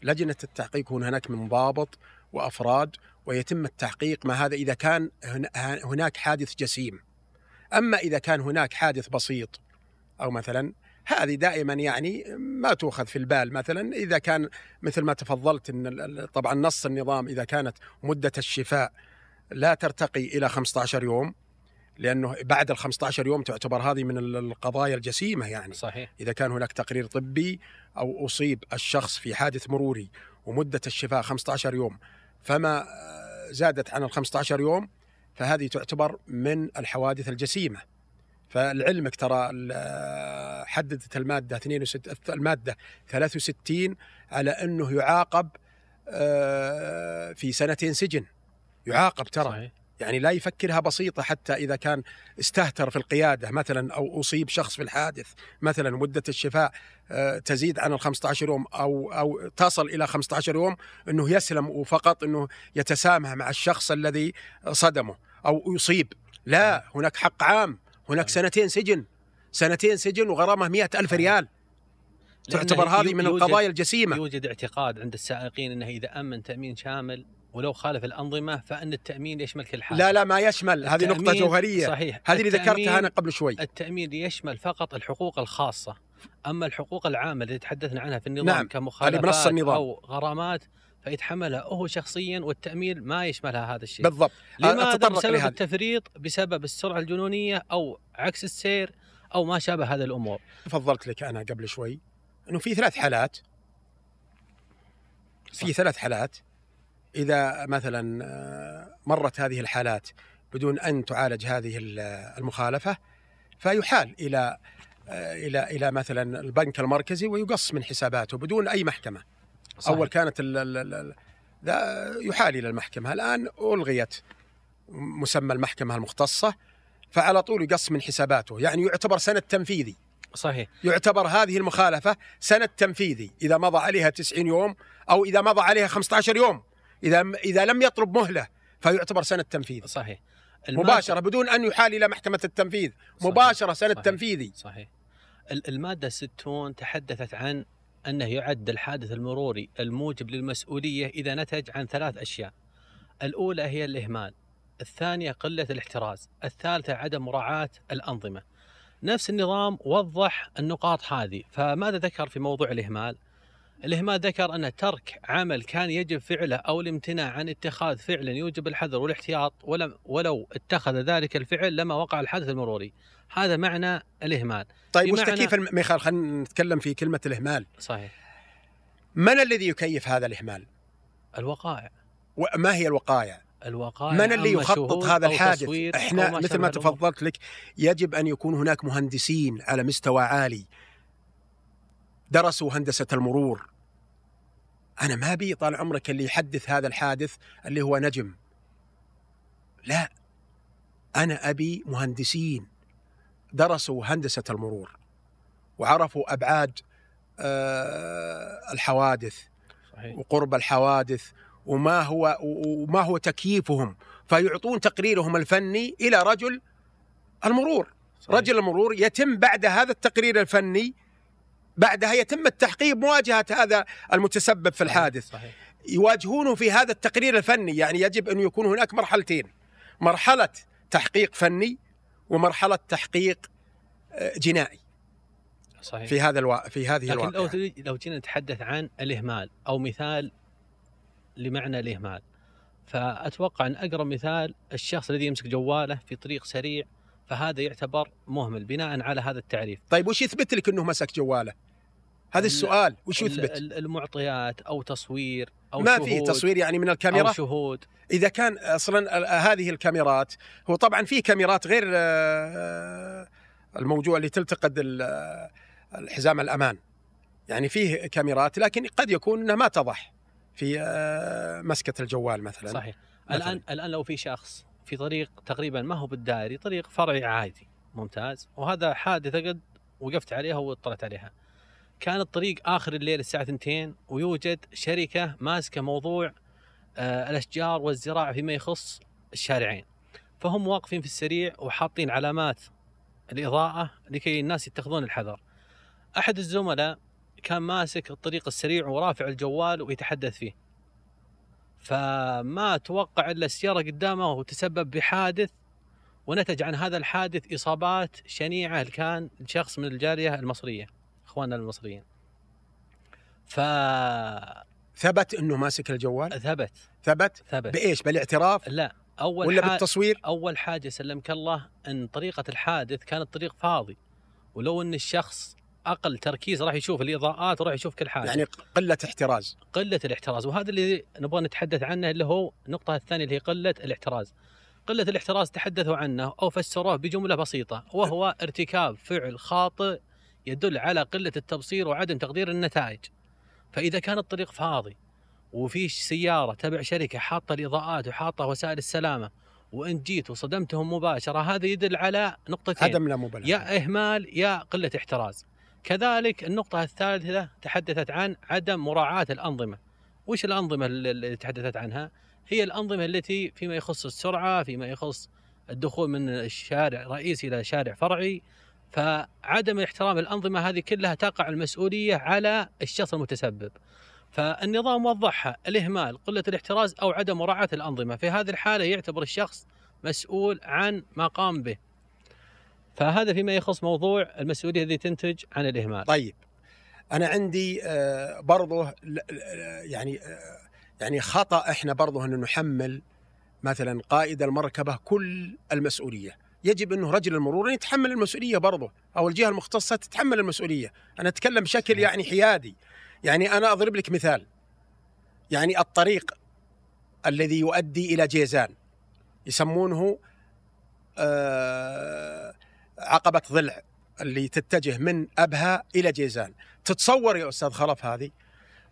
لجنة التحقيق هنا هناك من ضابط وأفراد ويتم التحقيق ما هذا إذا كان هن- هناك حادث جسيم. أما إذا كان هناك حادث بسيط أو مثلا هذه دائما يعني ما تؤخذ في البال. مثلا إذا كان مثل ما تفضلت إن طبعا نص النظام إذا كانت مدة الشفاء لا ترتقي إلى 15 يوم لأنه بعد ال 15 يوم تعتبر هذه من ال- القضايا الجسيمة يعني. صحيح. إذا كان هناك تقرير طبي أو أصيب الشخص في حادث مروري ومدة الشفاء 15 يوم فما آه، زادت عن ال 15 يوم فهذه تعتبر من الحوادث الجسيمة. فلعلمك ترى آه، حددت المادة 62 المادة 63 على أنه يعاقب آه، في سنتين سجن. يعاقب ترى. صحيح. يعني لا يفكرها بسيطة حتى إذا كان استهتر في القيادة مثلا أو أصيب شخص في الحادث مثلا مدة الشفاء آه، تزيد عن ال 15 يوم أو أو تصل إلى 15 يوم أنه يسلم وفقط أنه يتسامح مع الشخص الذي صدمه أو يصيب. لا هناك حق عام هناك. سنتين سجن. سنتين سجن وغرامة مئة ألف ريال. تعتبر هذه من القضايا الجسيمة. يوجد اعتقاد عند السائقين إنه إذا أمن تأمين شامل ولو خالف الأنظمة فإن التأمين يشمل كل حاجة. لا لا ما يشمل. هذه نقطة التأمين- جوهرية. صحيح. هذه اللي التأمين- ذكرتها أنا قبل شوي. التأمين يشمل فقط الحقوق الخاصة. أما الحقوق العامة اللي تحدثنا عنها في النظام نعم، كمخالفات النظام. أو غرامات فيتحملها هو شخصيا والتأمين ما يشملها هذا الشيء. بالضبط. لماذا؟ بسبب لهذا. التفريط بسبب السرعة الجنونية أو عكس السير أو ما شابه هذه الأمور. تفضلت لك أنا قبل شوي. إنه في ثلاث حالات. في ثلاث حالات. إذا مثلا آه، مرت هذه الحالات بدون أن تعالج هذه ال- المخالفة فيحال إلى آه، إلى إلى مثلا البنك المركزي ويقص من حساباته بدون أي محكمة. صحيح. أول كانت ال ال ال ذا يحال إلى المحكمة. الآن ألغيت مسمى المحكمة المختصة فعلى طول يقص من حساباته. يعني يعتبر سند تنفيذي. صحيح. يعتبر هذه المخالفة سند تنفيذي. إذا مضى عليها 90 يوم أو إذا مضى عليها 15 يوم. إذا إذا لم يطلب مهلة فيعتبر سند تنفيذي. صحيح. مباشرة بدون أن يحال إلى محكمة التنفيذ. صحيح. مباشرة سند صحيح. تنفيذي. صحيح. ال- المادة 60 تحدثت عن أنه يعد الحادث المروري الموجب للمسؤولية إذا نتج عن ثلاث أشياء. الأولى هي الإهمال الثانية قلة الاحتراز الثالثة عدم مراعاة الأنظمة. نفس النظام وضح النقاط هذه فماذا ذكر في موضوع الإهمال؟ الإهمال ذكر أن ترك عمل كان يجب فعله أو الامتناع عن اتخاذ فعل يوجب الحذر والاحتياط ولم ولو اتخذ ذلك الفعل لما وقع الحادث المروري. هذا معنى الإهمال. طيب وش تكييف الم- ميخال خلينا نتكلم في كلمة الإهمال. صحيح. من الذي يكيف هذا الإهمال؟ الوقائع. وما هي الوقائع؟ الوقائع من اللي يخطط هذا الحادث؟ إحنا مثل ما. تفضلت لك يجب أن يكون هناك مهندسين على مستوى عالي. درسوا هندسة المرور. أنا ما بي طال عمرك اللي يحدث هذا الحادث اللي هو نجم. لا أنا أبي مهندسين درسوا هندسة المرور وعرفوا أبعاد آه، الحوادث صحيح. وقرب الحوادث وما هو وما هو تكييفهم. فيعطون تقريرهم الفني إلى رجل المرور. صحيح. رجل المرور يتم بعد هذا التقرير الفني بعدها يتم التحقيق مواجهه هذا المتسبب في. الحادث. صحيح. يواجهونه في هذا التقرير الفني يعني يجب أن يكون هناك مرحلتين مرحلة تحقيق فني ومرحلة تحقيق آه، جنائي. صحيح. في هذا الوا... في هذه لكن لو الواقعة تريد- لو جينا نتحدث عن الإهمال أو مثال لمعنى الإهمال فأتوقع أن أقرب مثال الشخص الذي يمسك جواله في طريق سريع فهذا يعتبر مهمل بناء على هذا التعريف. طيب وش يثبت لك إنه مسك جواله؟ هذا ال- السؤال وش يثبت؟ ال- المعطيات أو تصوير أو ما في تصوير يعني من أو الكاميرا شهود. إذا كان أصلا ال- هذه الكاميرات هو طبعا في كاميرات غير آه، الموجوده اللي تلتقط ال- الحزام الأمان. يعني فيه كاميرات لكن قد يكون إنها ما تضح في آه، مسكة الجوال مثلا. صحيح. مثلاً. الآن الآن لو في شخص في طريق تقريبا ما هو بالدائري طريق فرعي عادي ممتاز وهذا حادثة قد وقفت عليها واطلعت عليها. كان الطريق آخر الليل الساعة 2 ويوجد شركة ماسكة موضوع آه، الأشجار والزراعة فيما يخص الشارعين. فهم واقفين في السريع وحاطين علامات الإضاءة لكي الناس يتخذون الحذر. أحد الزملاء كان ماسك الطريق السريع ورافع الجوال ويتحدث فيه. فما توقع إلا السيارة قدامه وتسبب بحادث ونتج عن هذا الحادث إصابات شنيعة كان شخص من الجاليه المصرية. إخواننا المصريين. ف ثبت إنه ماسك الجوال؟ ثبت. ثبت؟ ثبت. بإيش بالاعتراف؟ لا. أول ولا بالتصوير؟ أول حاجة سلمك الله إن طريقة الحادث كان الطريق فاضي. ولو إن الشخص أقل تركيز راح يشوف الإضاءات وراح يشوف كل حاجة. يعني قلة احتراز. قلة الاحتراز. وهذا اللي نبغى نتحدث عنه اللي هو النقطة الثانية اللي هي قلة الاحتراز. قلة الاحتراز تحدثوا عنه أو فسروه بجملة بسيطة وهو ارتكاب فعل خاطئ يدل على قلة التبصير وعدم تقدير النتائج فإذا كان الطريق فاضي وفي سيارة تبع شركة حاطة الإضاءات وحاطة وسائل السلامة وانت جيت وصدمتهم مباشرة هذا يدل على نقطتين عدم لا مبالغة يا إهمال يا قلة احتراز. كذلك النقطة الثالثة تحدثت عن عدم مراعاة الأنظمة. وش الأنظمة اللي تحدثت عنها؟ هي الأنظمة التي فيما يخص السرعة، فيما يخص الدخول من الشارع رئيسي إلى شارع فرعي، فعدم احترام الأنظمة هذه كلها تقع المسؤولية على الشخص المتسبب. فالنظام وضحها الإهمال، قلة الاحتراز أو عدم مراعاة الأنظمة، في هذه الحالة يعتبر الشخص مسؤول عن ما قام به. فهذا فيما يخص موضوع المسؤولية التي تنتج عن الإهمال. طيب أنا عندي آه، برضه يعني آه، يعني خطأ إحنا برضه إن نحمل مثلا قائد المركبة كل المسؤولية يجب أنه رجل المرور يتحمل المسؤولية برضه أو الجهة المختصة تتحمل المسؤولية. أنا أتكلم بشكل صحيح. يعني حيادي. يعني أنا أضرب لك مثال. يعني الطريق الذي يؤدي إلى جيزان يسمونه آه، عقبة ضلع اللي تتجه من أبها إلى جيزان. تتصور يا أستاذ خلف هذه؟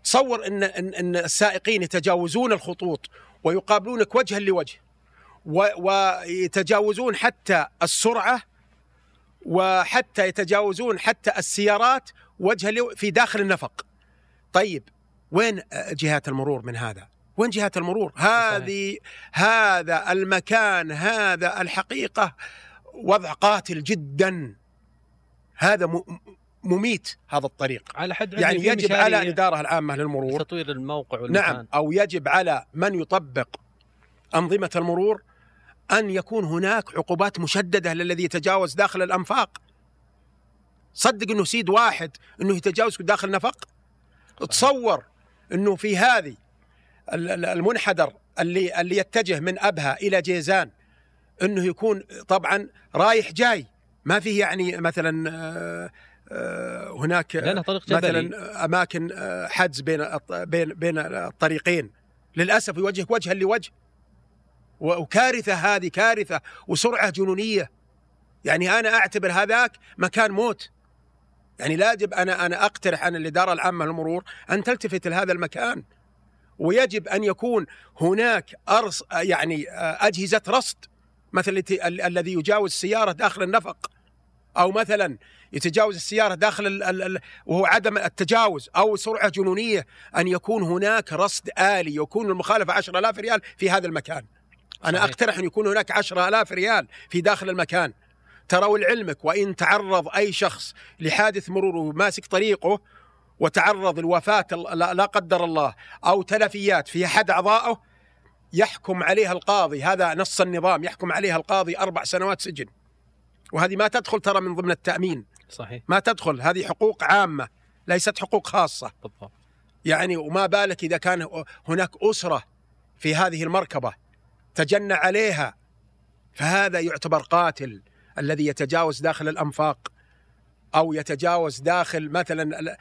تصور إن إن, إن السائقين يتجاوزون الخطوط ويقابلونك وجها لوجه. ويتجاوزون حتى السرعة وحتى يتجاوزون حتى السيارات وجها في داخل النفق. طيب وين جهات المرور من هذا؟ وين جهات المرور؟ هذه هذا المكان هذا الحقيقة. وضع قاتل جدا. هذا مميت هذا الطريق. على حد يعني يجب على مشاريع الإدارة العامة للمرور تطوير الموقع والمكان. نعم أو يجب على من يطبق أنظمة المرور أن يكون هناك عقوبات مشددة للذي يتجاوز داخل الأنفاق. صدق أنه سيد واحد أنه يتجاوز داخل نفق تصور أنه في هذه ال- ال- المنحدر اللي اللي يتجه من أبها إلى جيزان أنه يكون طبعا رايح جاي. ما فيه يعني مثلا آه، آه، هناك طريق جبلي. مثلا أماكن آه، حجز بين بين بين الطريقين. للأسف يوجهك وجها لوجه. و- وكارثة هذه كارثة وسرعة جنونية. يعني أنا أعتبر هذاك مكان موت. يعني لا يجب أنا أنا أقترح عن الاداره العامة للمرور أن تلتفت لهذا المكان. ويجب أن يكون هناك أرص يعني أجهزة رصد مثل الذي يجاوز السيارة داخل النفق. أو مثلا يتجاوز السيارة داخل ال ال ال وهو عدم التجاوز. أو سرعة جنونية أن يكون هناك رصد آلي يكون المخالفة 10000 ريال في هذا المكان. أنا صحيح. أقترح أن يكون هناك 10000 ريال في داخل المكان. ترى ولعلمك وإن تعرض أي شخص لحادث مرور وماسك طريقه وتعرض لوفاة ال- لا قدر الله أو تلفيات في أحد أعضائه يحكم عليها القاضي هذا نص النظام يحكم عليها القاضي أربع سنوات سجن. وهذه ما تدخل ترى من ضمن التأمين. صحيح ما تدخل هذه حقوق عامة ليست حقوق خاصة بالضبط يعني وما بالك إذا كان هناك أسرة في هذه المركبة تجنى عليها فهذا يعتبر قاتل الذي يتجاوز داخل الأنفاق أو يتجاوز داخل مثلا ال-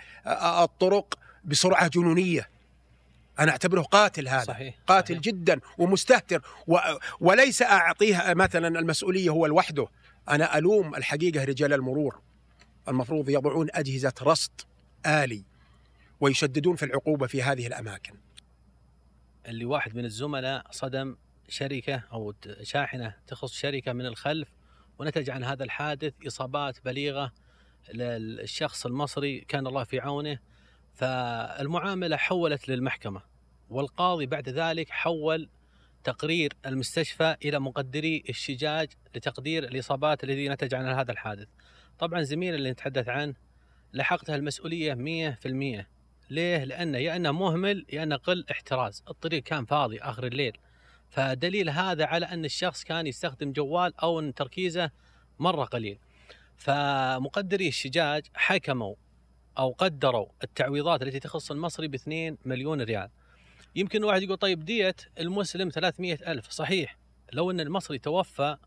الطرق بسرعة جنونية. أنا أعتبره قاتل هذا. صحيح قاتل صحيح. جدا ومستهتر. و وليس أعطيه مثلا المسؤولية هو لوحده. أنا ألوم الحقيقة رجال المرور. المفروض يضعون أجهزة رصد آلي ويشددون في العقوبة في هذه الأماكن. اللي واحد من الزملاء صدم شركة أو ت- شاحنة تخص شركة من الخلف ونتج عن هذا الحادث إصابات بليغة للشخص المصري كان الله في عونه فالمعاملة حولت للمحكمة والقاضي بعد ذلك حول تقرير المستشفى إلى مقدري الشجاج لتقدير الإصابات الذي نتج عن هذا الحادث. طبعا زميل اللي نتحدث عنه لحقته المسؤولية 100% ليه؟ لأنه يا أنه مهمل يا أنه قل احتراز، الطريق كان فاضي آخر الليل. فدليل هذا على أن الشخص كان يستخدم جوال أو أن تركيزه مرة قليل. فمقدري الشجاج حكموا أو قدروا التعويضات التي تخص المصري ب 2 مليون ريال. يمكن واحد يقول طيب دية المسلم 300 ألف صحيح لو أن المصري توفى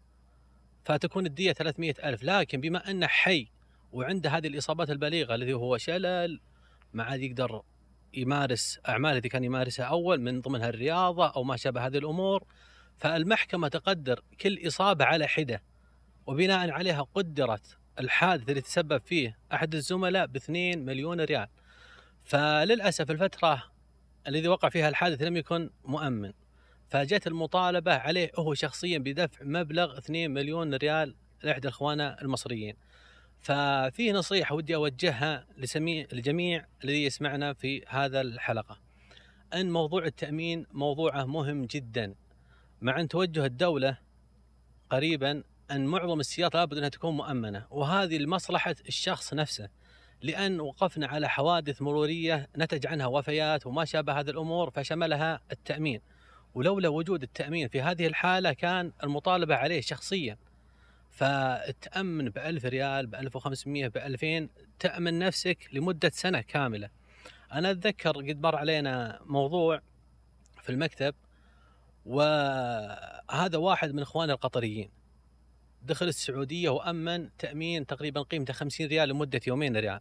فتكون الدية 300 ألف لكن بما أنه حي وعنده هذه الإصابات البليغة الذي هو شلل ما عاد يقدر يمارس أعمال التي كان يمارسها أول من ضمنها الرياضة أو ما شابه هذه الأمور فالمحكمة تقدر كل إصابة على حدة وبناء عليها قدرت الحادث اللي تسبب فيه أحد الزملاء ب 2 مليون ريال. فللأسف الفترة الذي وقع فيها الحادث لم يكن مؤمن فجت المطالبة عليه هو شخصيا بدفع مبلغ 2 مليون ريال لإحدى إخواننا المصريين. ففي نصيحة ودي أوجهها لسميع لجميع الذي يسمعنا في هذا الحلقة. أن موضوع التأمين موضوعه مهم جدا. مع أن توجه الدولة قريبا أن معظم السيارات لابد أنها تكون مؤمنة. وهذه لمصلحة الشخص نفسه. لأن وقفنا على حوادث مرورية نتج عنها وفيات وما شابه هذه الأمور فشملها التأمين. ولولا وجود التأمين في هذه الحالة كان المطالبة عليه شخصيا. فتأمن بألف ريال بألف وخمسمية بألفين تأمن نفسك لمدة سنة كاملة. أنا أتذكر قد مر علينا موضوع في المكتب وهذا واحد من إخواننا القطريين دخل السعودية وأمن تأمين تقريبا قيمته 50 ريال لمدة يومين ريال.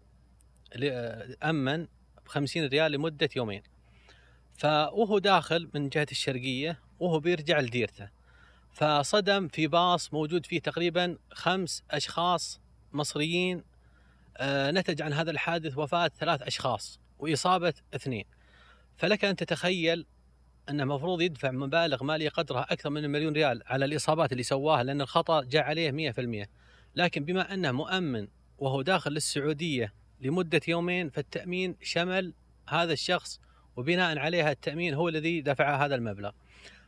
أمن ب 50 ريال لمدة يومين. فوهو داخل من جهة الشرقية وهو بيرجع لديرته. فصدم في باص موجود فيه تقريبا خمس أشخاص مصريين آه، نتج عن هذا الحادث وفاة ثلاث أشخاص وإصابة اثنين فلك أن تتخيل انه المفروض يدفع مبالغ مالية قدرها أكثر من المليون ريال على الإصابات اللي سواها لأن الخطأ جاء عليه 100% لكن بما أنه مؤمن وهو داخل للسعوديه لمدة يومين فالتأمين شمل هذا الشخص وبناء عليها التأمين هو الذي دفع هذا المبلغ.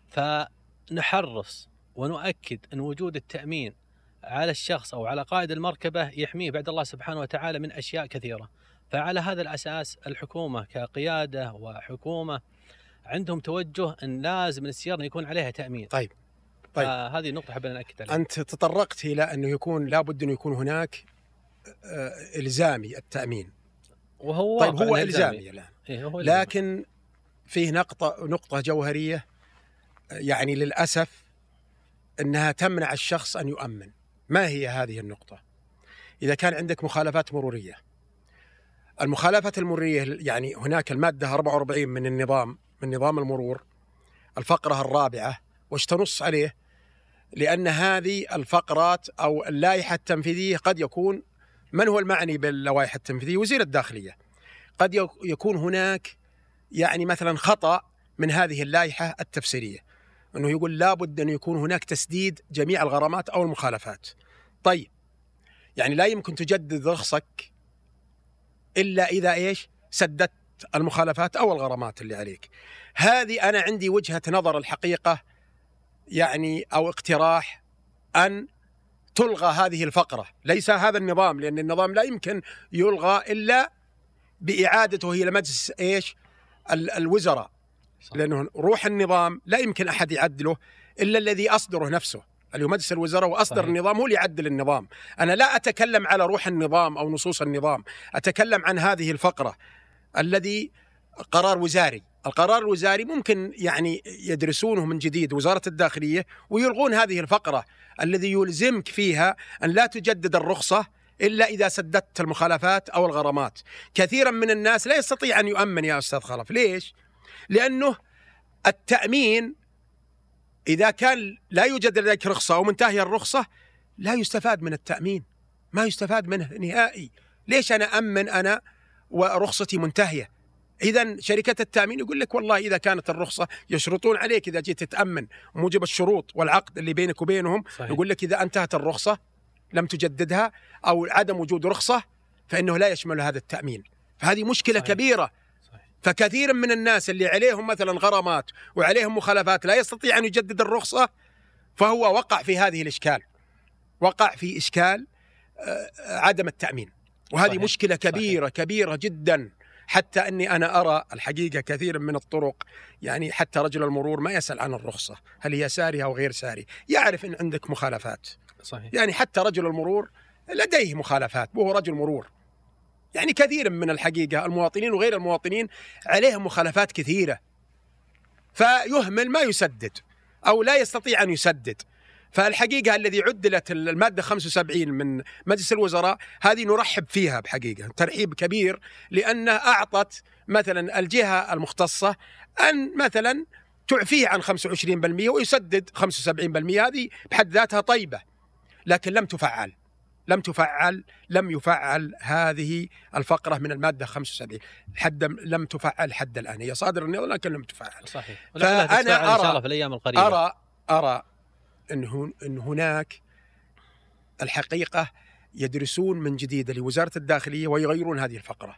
فنحرص ونؤكد أن وجود التأمين على الشخص أو على قائد المركبة يحميه بعد الله سبحانه وتعالى من أشياء كثيرة. فعلى هذا الأساس الحكومة كقيادة وحكومة عندهم توجه أن لازم السياره يكون عليها تأمين. طيب طيب. هذه النقطه حبينا ناكد عليها. أنت تطرقت إلى أنه يكون لابد أنه يكون هناك آه، إلزامي التأمين. وهو طيب هو إلزامي الآن. إيه هو لكن فيه نقطة نقطة جوهرية يعني للأسف أنها تمنع الشخص أن يؤمن. ما هي هذه النقطة؟ إذا كان عندك مخالفات مرورية. المخالفات المرورية يعني هناك المادة 44 من النظام من نظام المرور الفقرة الرابعة وش تنص عليه؟ لأن هذه الفقرات أو اللائحة التنفيذية قد يكون من هو المعني باللوائح التنفيذية؟ وزير الداخلية. قد يكون هناك يعني مثلا خطأ من هذه اللائحة التفسيرية. أنه يقول لابد أن يكون هناك تسديد جميع الغرامات أو المخالفات طيب يعني لا يمكن تجدد رخصك إلا إذا إيش سددت المخالفات أو الغرامات اللي عليك. هذه أنا عندي وجهة نظر الحقيقة يعني أو اقتراح أن تلغى هذه الفقرة، ليس هذا النظام لأن النظام لا يمكن يلغى إلا بإعادته إلى مجلس إيش؟ الوزراء. لأنه روح النظام لا يمكن أحد يعدله إلا الذي أصدره نفسه. اللي هو مجلس الوزراء وأصدر صحيح. النظام هو اللي يعدل النظام، أنا لا أتكلم على روح النظام أو نصوص النظام، أتكلم عن هذه الفقرة الذي قرار وزاري القرار الوزاري ممكن يعني يدرسونه من جديد وزارة الداخلية ويلغون هذه الفقرة الذي يلزمك فيها أن لا تجدد الرخصة إلا إذا سددت المخالفات أو الغرامات كثيرا من الناس لا يستطيع أن يؤمن يا أستاذ خلف ليش؟ لأنه التأمين إذا كان لا يوجد لديك رخصة أو منتهية الرخصة لا يستفاد من التأمين ما يستفاد منه نهائي ليش أنا أمن أنا ورخصتي منتهية اذا شركة التأمين يقول لك والله إذا كانت الرخصة يشرطون عليك إذا جيت تتأمن موجب الشروط والعقد اللي بينك وبينهم صحيح. يقول لك إذا انتهت الرخصة لم تجددها أو عدم وجود رخصة فإنه لا يشمل هذا التأمين فهذه مشكلة صحيح. كبيرة صحيح. فكثير من الناس اللي عليهم مثلا غرامات وعليهم مخالفات لا يستطيع أن يجدد الرخصة فهو وقع في هذه الإشكال. وقع في إشكال آه، عدم التأمين. وهذه صحيح. مشكلة كبيره صحيح. كبيرة جدا. حتى أني أنا أرى الحقيقة كثير من الطرق يعني حتى رجل المرور ما يسأل عن الرخصة هل هي سارية أو غير سارية. يعرف إن عندك مخالفات. صحيح. يعني حتى رجل المرور لديه مخالفات وهو رجل مرور. يعني كثير من الحقيقة المواطنين وغير المواطنين عليهم مخالفات كثيرة. فيهمل ما يسدد أو لا يستطيع أن يسدد. فالحقيقة الذي عدلت المادة 75 من مجلس الوزراء هذه نرحب فيها بحقيقة ترحيب كبير لأنها أعطت مثلا الجهة المختصة أن مثلا تعفيه عن 25% ويسدد 75% هذه بحد ذاتها طيبة لكن لم تفعل. لم تفعل لم يفعل هذه الفقرة من المادة 75 حد لم تفعل حد الآن. هي صادرة النظام لكن لم تفعل. صحيح. فأنا أرى إن شاء الله في الأيام القريبة. أرى أرى أن هن- أن هناك الحقيقة يدرسون من جديد لوزارة الداخلية ويغيرون هذه الفقرة.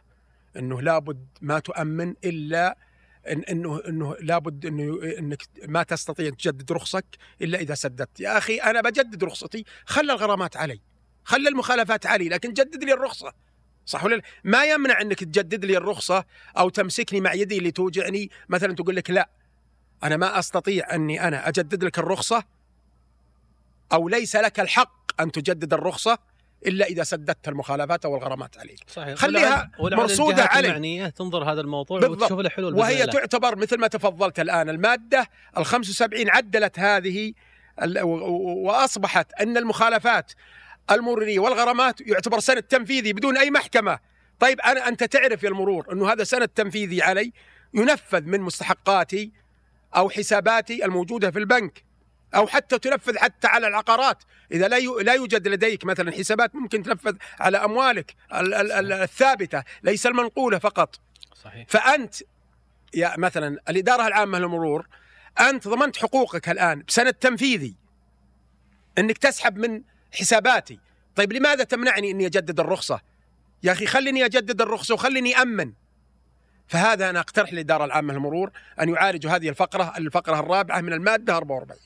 أنه لابد ما تؤمن إلا إن إنه إنه لابد إنه إنك ما تستطيع تجدد رخصك إلا إذا سددت، يا أخي أنا بجدد رخصتي، خلى الغرامات علي، خلى المخالفات علي، لكن جدد لي الرخصة. صح ولا لا؟ ما يمنع إنك تجدد لي الرخصة أو تمسكني مع يدي اللي توجعني، مثلا تقول لك لا أنا ما أستطيع أني أنا أجدد لك الرخصة أو ليس لك الحق أن تجدد الرخصة إلا إذا سددت المخالفات أو الغرامات عليك. صحيح خليها ولعل- الجهات علي. المعنية تنظر هذا الموضوع بالضبط. وتشوف له حلول بإذن وهي الله. تعتبر مثل ما تفضلت الآن المادة ال 75 عدلت هذه ال- و- و- وأصبحت أن المخالفات المرورية والغرامات يعتبر سند تنفيذي بدون أي محكمة. طيب أنا أنت تعرف يا المرور أنه هذا سند تنفيذي علي ينفذ من مستحقاتي أو حساباتي الموجودة في البنك أو حتى تنفذ حتى على العقارات. إذا لا لا يوجد لديك مثلا حسابات ممكن تنفذ على أموالك ال- ال- ال- الثابتة ليس المنقولة فقط. صحيح. فأنت يا مثلا الإدارة العامة للمرور أنت ضمنت حقوقك الآن بسند تنفيذي. إنك تسحب من حساباتي. طيب لماذا تمنعني إني أجدد الرخصة؟ يا أخي خليني أجدد الرخصة وخليني أمن. فهذا أنا أقترح للإدارة العامة للمرور أن يعالجوا هذه الفقرة الفقرة الرابعة من المادة 44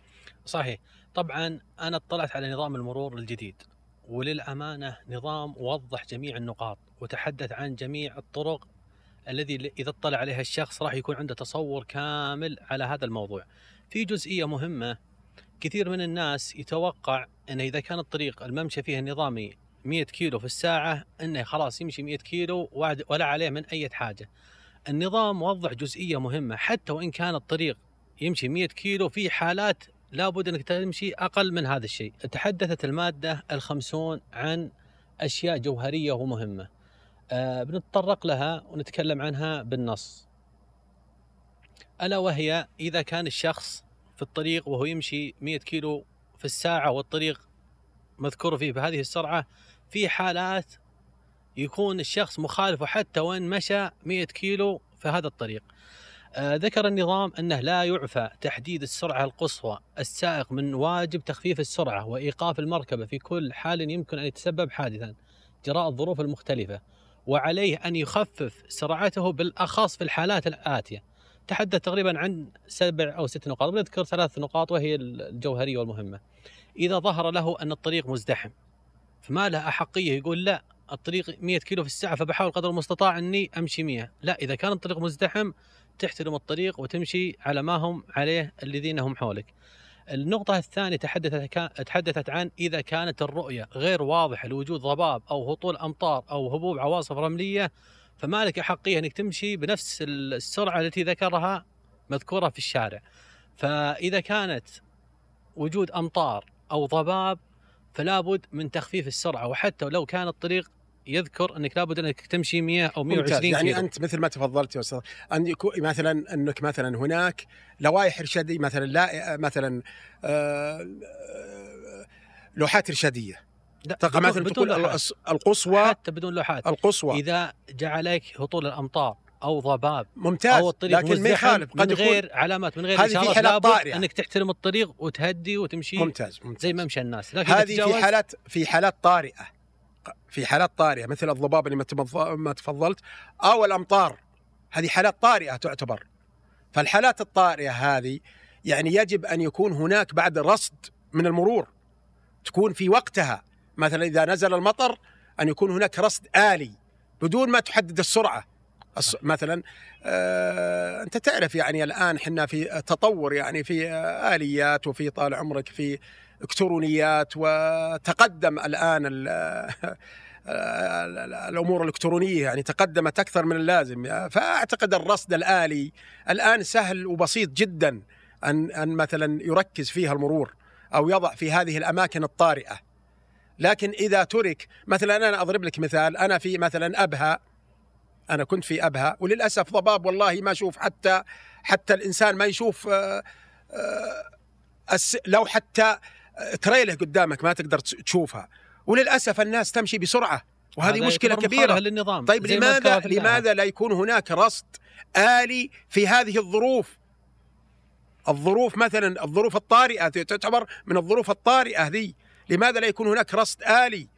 صحيح. طبعا أنا اطلعت على نظام المرور الجديد وللأمانة نظام وضح جميع النقاط وتحدث عن جميع الطرق الذي إذا اطلع عليها الشخص راح يكون عنده تصور كامل على هذا الموضوع. في جزئية مهمة كثير من الناس يتوقع انه إذا كان الطريق الممشى فيه النظامي 100 كيلو في الساعة إنه خلاص يمشي 100 كيلو ولا عليه من أي حاجة. النظام وضح جزئية مهمة حتى وإن كان الطريق يمشي 100 كيلو في حالات لابد إنك تمشي أقل من هذا الشيء. تحدثت المادة الخمسون عن أشياء جوهرية ومهمة. آه بنتطرق لها ونتكلم عنها بالنص. ألا وهي إذا كان الشخص في الطريق وهو يمشي 100 كيلو في الساعة والطريق مذكور فيه بهذه السرعة في حالات يكون الشخص مخالف حتى وإن مشى 100 كيلو في هذا الطريق. آه، ذكر النظام أنه لا يعفى تحديد السرعة القصوى السائق من واجب تخفيف السرعة وإيقاف المركبة في كل حال يمكن أن يتسبب حادثا جراء الظروف المختلفة وعليه أن يخفف سرعته بالأخص في الحالات الآتية. تحدث تقريبا عن سبع أو ست نقاط بنذكر ثلاث نقاط وهي الجوهرية والمهمة. إذا ظهر له أن الطريق مزدحم فما له أحقية يقول لا الطريق 100 كيلو في الساعة فبحاول قدر المستطاع إني أمشي 100 لا إذا كان الطريق مزدحم تحترم الطريق وتمشي على ما هم عليه الذين هم حولك النقطة الثانية تحدثت تحدثت عن إذا كانت الرؤية غير واضحة لوجود ضباب أو هطول أمطار أو هبوب عواصف رملية فما لك أحقية أنك تمشي بنفس السرعة التي ذكرها مذكورة في الشارع. فإذا كانت وجود أمطار أو ضباب فلا بد من تخفيف السرعة. وحتى لو كان الطريق يذكر إنك لابد إنك تمشي 100 أو 120 ممتاز. يعني كيلو. أنت مثل ما تفضلت يا أستاذ أن يكون مثلا أنك مثلا هناك لوائح إرشادية مثلا لا مثلا آه، آه، لوحات إرشادية. بدون تقول لوحات. القصوى حتى بدون لوحات. القصوى. إذا جاء عليك هطول الأمطار أو ضباب ممتاز أو الطريق لكن ما يخالف. قد من غير علامات من غير هذه في حالات طارئة. إنك تحترم الطريق وتهدي وتمشي ممتاز ممتاز. زي ما مشى الناس. لكن هذه في حالات في حالات طارئة. في حالات طارئة مثل الضباب اللي ما تفضلت أو الأمطار. هذه حالات طارئة تعتبر. فالحالات الطارئة هذه يعني يجب أن يكون هناك بعد رصد من المرور. تكون في وقتها. مثلا إذا نزل المطر أن يكون هناك رصد آلي بدون ما تحدد السرعة. الس- مثلا آه أنت تعرف يعني الآن إحنا في تطور يعني في آه آليات وفي طال عمرك في إلكترونيات وتقدم الآن ال- ال- ال- الأمور الإلكترونية يعني تقدمت أكثر من اللازم. فأعتقد الرصد الآلي الآن سهل وبسيط جدا ان أن مثلا يركز فيها المرور أو يضع في هذه الأماكن الطارئة. لكن إذا ترك مثلا أنا أضرب لك مثال أنا في مثلا ابها أنا كنت في ابها وللأسف ضباب والله ما أشوف حتى حتى الإنسان ما يشوف آه، آه، لو حتى تريله قدامك ما تقدر تشوفها. وللأسف الناس تمشي بسرعة وهذه كبيرة. مخالفة للنظام طيب لماذا. لماذا لا يكون هناك رصد آلي في هذه الظروف؟ الظروف مثلا الظروف الطارئة تعتبر من الظروف الطارئة ذي لماذا لا يكون هناك رصد آلي؟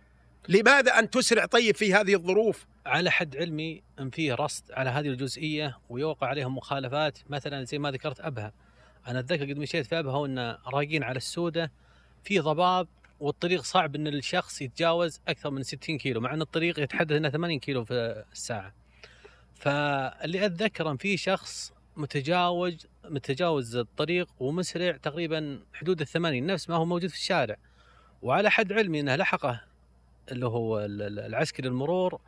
لماذا أن تسرع طيب في هذه الظروف؟ على حد علمي أن فيه رصد على هذه الجزئية ويوقع عليهم مخالفات مثلا زي ما ذكرت أبها. أنا أتذكر قد مشيت في أبها وإن راقين على السودة في ضباب والطريق صعب إن الشخص يتجاوز أكثر من 60 كيلو مع إن الطريق يتحدث انه 80 كيلو في الساعة. فاللي أتذكر أن في شخص متجاوز متجاوز الطريق ومسرع تقريبا حدود الثمانين نفس ما هو موجود في الشارع. وعلى حد علمي إنه لحقه اللي هو ال- ال- العسكري المرور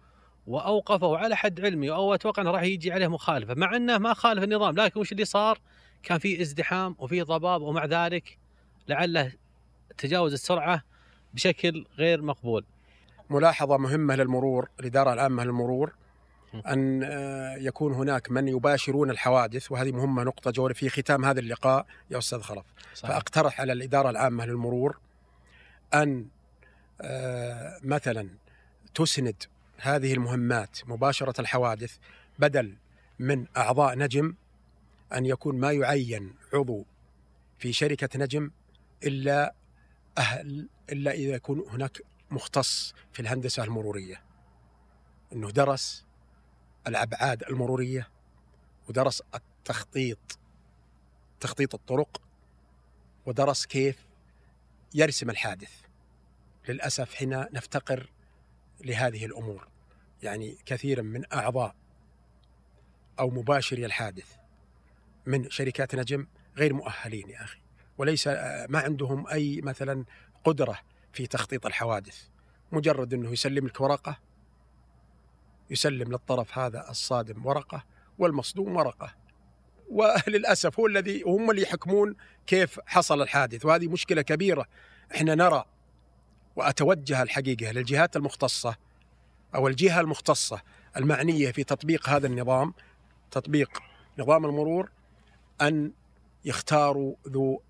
وأوقفه على حد علمي أو أتوقع إنه راح يجي عليه مخالفة مع إنه ما خالف النظام لكن وش اللي صار؟ كان في ازدحام وفي ضباب ومع ذلك لعله تجاوز السرعة بشكل غير مقبول. ملاحظة مهمة للمرور الإدارة العامة للمرور أن آه، يكون هناك من يباشرون الحوادث وهذه مهمة نقطة جوهرية في ختام هذا اللقاء يا أستاذ خلف صحيح. فأقترح على الإدارة العامة للمرور أن آه، مثلا تسند هذه المهمات مباشرة الحوادث بدل من أعضاء نجم أن يكون ما يعين عضو في شركة نجم إلا أهل إلا إذا يكون هناك مختص في الهندسة المرورية. إنه درس الأبعاد المرورية ودرس التخطيط تخطيط الطرق ودرس كيف يرسم الحادث. للأسف حين نفتقر لهذه الأمور. يعني كثيرا من أعضاء أو مباشري الحادث من شركات نجم غير مؤهلين يا أخي. وليس ما عندهم أي مثلا قدرة في تخطيط الحوادث. مجرد إنه يسلم لك ورقة يسلم للطرف هذا الصادم ورقة والمصدوم ورقة. وللأسف هو الذي هم اللي يحكمون كيف حصل الحادث. وهذه مشكلة كبيرة. إحنا نرى وأتوجه الحقيقة للجهات المختصة أو الجهة المختصة المعنية في تطبيق هذا النظام تطبيق نظام المرور أن يختاروا ذو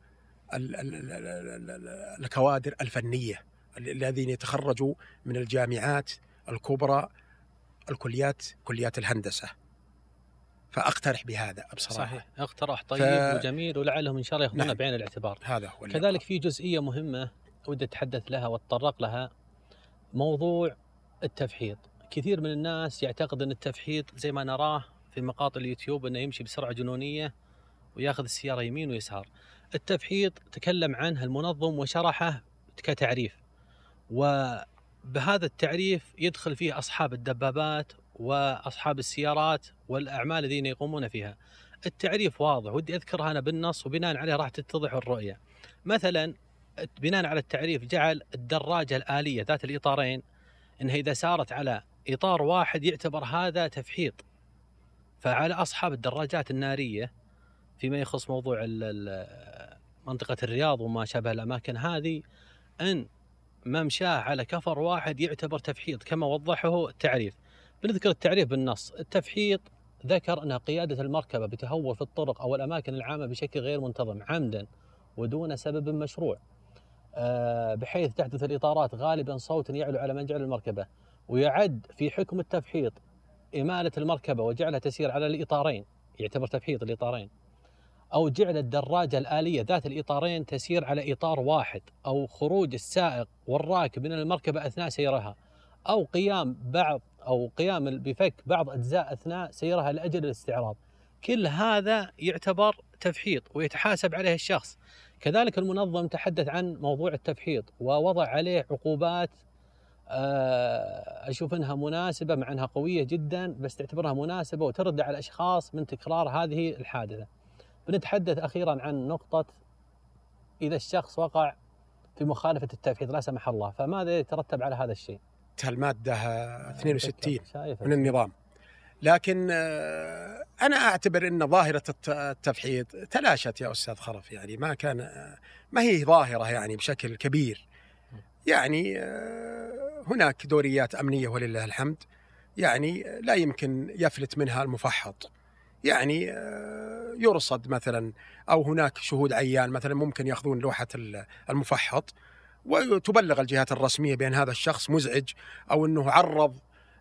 ال- ال- ال- ال- ال- الكوادر الفنية ال- الذين يتخرجوا من الجامعات الكبرى الكليات كليات الهندسة فأقترح بهذا بصراحة صحيح اقتراح طيب ف- وجميل ولعلهم ان شاء الله ياخذونه نعم. بعين الاعتبار. هذا هو كذلك في جزئية مهمة ودي أتحدث لها وأتطرق لها. موضوع التفحيط. كثير من الناس يعتقد أن التفحيط زي ما نراه في مقاطع اليوتيوب أنه يمشي بسرعة جنونية ويأخذ السيارة يمين ويسار. التفحيط تكلم عنه المنظم وشرحه كتعريف. وبهذا التعريف يدخل فيه أصحاب الدبابات وأصحاب السيارات والأعمال الذين يقومون فيها. التعريف واضح. ودي أذكرها أنا بالنص وبناء عليه راح تتضح الرؤية. مثلا بناء على التعريف جعل الدراجة الآلية ذات الإطارين انها إذا سارت على إطار واحد يعتبر هذا تفحيط. فعلى أصحاب الدراجات النارية فيما يخص موضوع منطقة الرياض وما شابه الأماكن هذه إن ممشاه على كفر واحد يعتبر تفحيط كما وضحه التعريف. بنذكر التعريف بالنص. التفحيط ذكر ان قيادة المركبة بتهور في الطرق أو الأماكن العامة بشكل غير منتظم عمدا ودون سبب مشروع. بحيث تحدث الإطارات غالبا صوت يعلو على منجعل المركبة ويعد في حكم التفحيط إمالة المركبة وجعلها تسير على الإطارين يعتبر تفحيط الإطارين أو جعل الدراجة الآلية ذات الإطارين تسير على إطار واحد أو خروج السائق والراكب من المركبة أثناء سيرها أو قيام بعض أو قيام بفك بعض أجزاء أثناء سيرها لأجل الاستعراض. كل هذا يعتبر تفحيط ويتحاسب عليه الشخص. كذلك المنظم تحدث عن موضوع التفحيط ووضع عليه عقوبات آه، أشوف إنها مناسبة مع إنها قوية جدا بس تعتبرها مناسبة وترد على الاشخاص من تكرار هذه الحادثة. بنتحدث أخيرا عن نقطة إذا الشخص وقع في مخالفة التفحيط لا سمح الله فماذا يترتب على هذا الشيء؟ الماده 62 من النظام لكن آه، أنا أعتبر إن ظاهرة التفحيط تلاشت يا أستاذ خلف يعني ما كان ما هي ظاهرة يعني بشكل كبير يعني آه، هناك دوريات أمنية ولله الحمد يعني لا يمكن يفلت منها المفحط يعني آه، يرصد مثلا أو هناك شهود عيان مثلا ممكن يأخذون لوحة المفحط وتبلغ الجهات الرسمية بأن هذا الشخص مزعج أو إنه عرض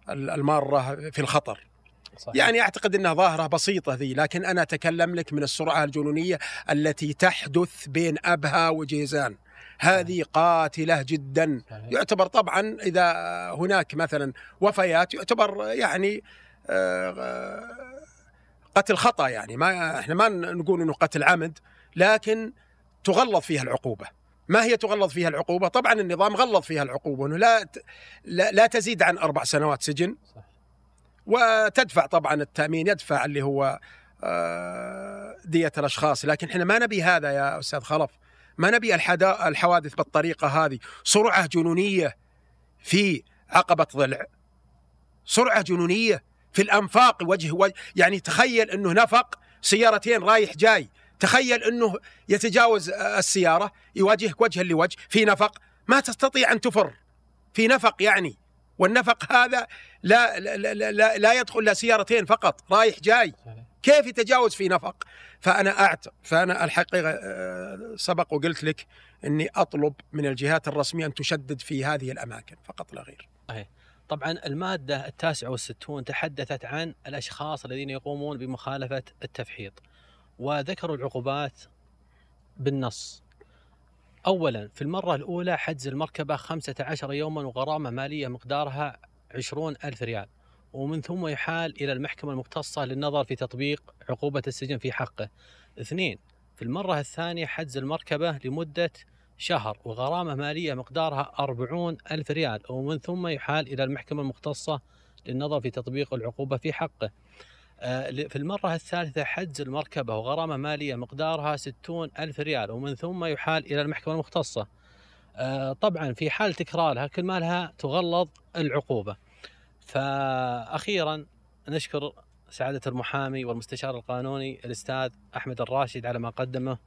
المارة في الخطر. صحيح. يعني أعتقد إنها ظاهرة بسيطة ذي لكن أنا أتكلم لك من السرعة الجنونية التي تحدث بين أبها وجيزان. هذه قاتلة جدا صحيح. يعتبر طبعا إذا هناك مثلا وفيات يعتبر يعني آه، قتل خطأ يعني ما إحنا ما نقول إنه قتل عمد لكن تغلظ فيها العقوبة ما هي تغلظ فيها العقوبة؟ طبعا النظام غلظ فيها العقوبة إنه لا لا, لا تزيد عن أربع سنوات سجن صح. وتدفع طبعا التأمين يدفع اللي هو آه، دية الأشخاص. لكن إحنا ما نبي هذا يا أستاذ خلف. ما نبي الحوادث بالطريقة هذه. سرعة جنونية في عقبة ضلع. سرعة جنونية في الأنفاق وجه, وجه يعني تخيل إنه نفق سيارتين رايح جاي. تخيل إنه يتجاوز السيارة يواجهك وجها لوجه. في نفق. ما تستطيع أن تفر. في نفق يعني. والنفق هذا لا لا لا, لا, لا يدخل الا سيارتين فقط رايح جاي كيف يتجاوز في نفق فأنا اعتقد فأنا الحقيقة آه، سبق وقلت لك إني أطلب من الجهات الرسمية أن تشدد في هذه الأماكن فقط لا غير. أيه. طبعا المادة التاسعة والستون تحدثت عن الأشخاص الذين يقومون بمخالفة التفحيط. وذكروا العقوبات بالنص أولا في المرة الأولى حجز المركبة 15 يوما وغرامة مالية مقدارها 20 ألف ريال. ومن ثم يحال إلى المحكمة المختصة للنظر في تطبيق عقوبة السجن في حقه. اثنين في المرة الثانية حجز المركبة لمدة شهر وغرامة مالية مقدارها 40 ألف ريال. ومن ثم يحال إلى المحكمة المختصة للنظر في تطبيق العقوبة في حقه. في المرة الثالثة حجز المركبة وغرامة مالية مقدارها ستون ألف ريال ومن ثم يحال إلى المحكمة المختصة. آه، طبعا في حال تكرارها كل مالها تغلظ العقوبة. فأخيرا نشكر سعادة المحامي والمستشار القانوني الأستاذ أحمد الراشد على ما قدمه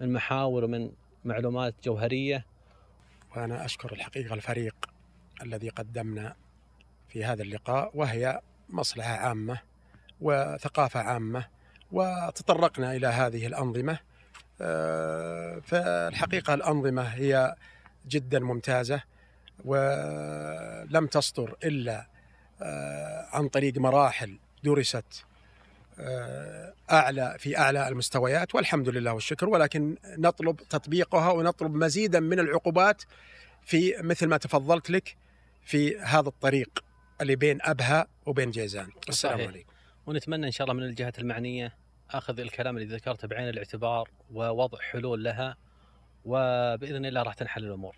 من محاور ومن معلومات جوهرية. وأنا أشكر الحقيقة الفريق الذي قدمنا في هذا اللقاء وهي مصلحة عامة وثقافة عامة وتطرقنا إلى هذه الأنظمة. آه، فالحقيقة الأنظمة هي جدا ممتازة ولم تصدر إلا آه، عن طريق مراحل درست آه، أعلى في أعلى المستويات والحمد لله والشكر. ولكن نطلب تطبيقها ونطلب مزيدا من العقوبات في مثل ما تفضلت لك في هذا الطريق اللي بين أبها وبين جيزان. السلام عليكم. ونتمنى إن شاء الله من الجهات المعنية أخذ الكلام اللي ذكرته بعين الاعتبار ووضع حلول لها وبإذن الله راح تنحل الأمور.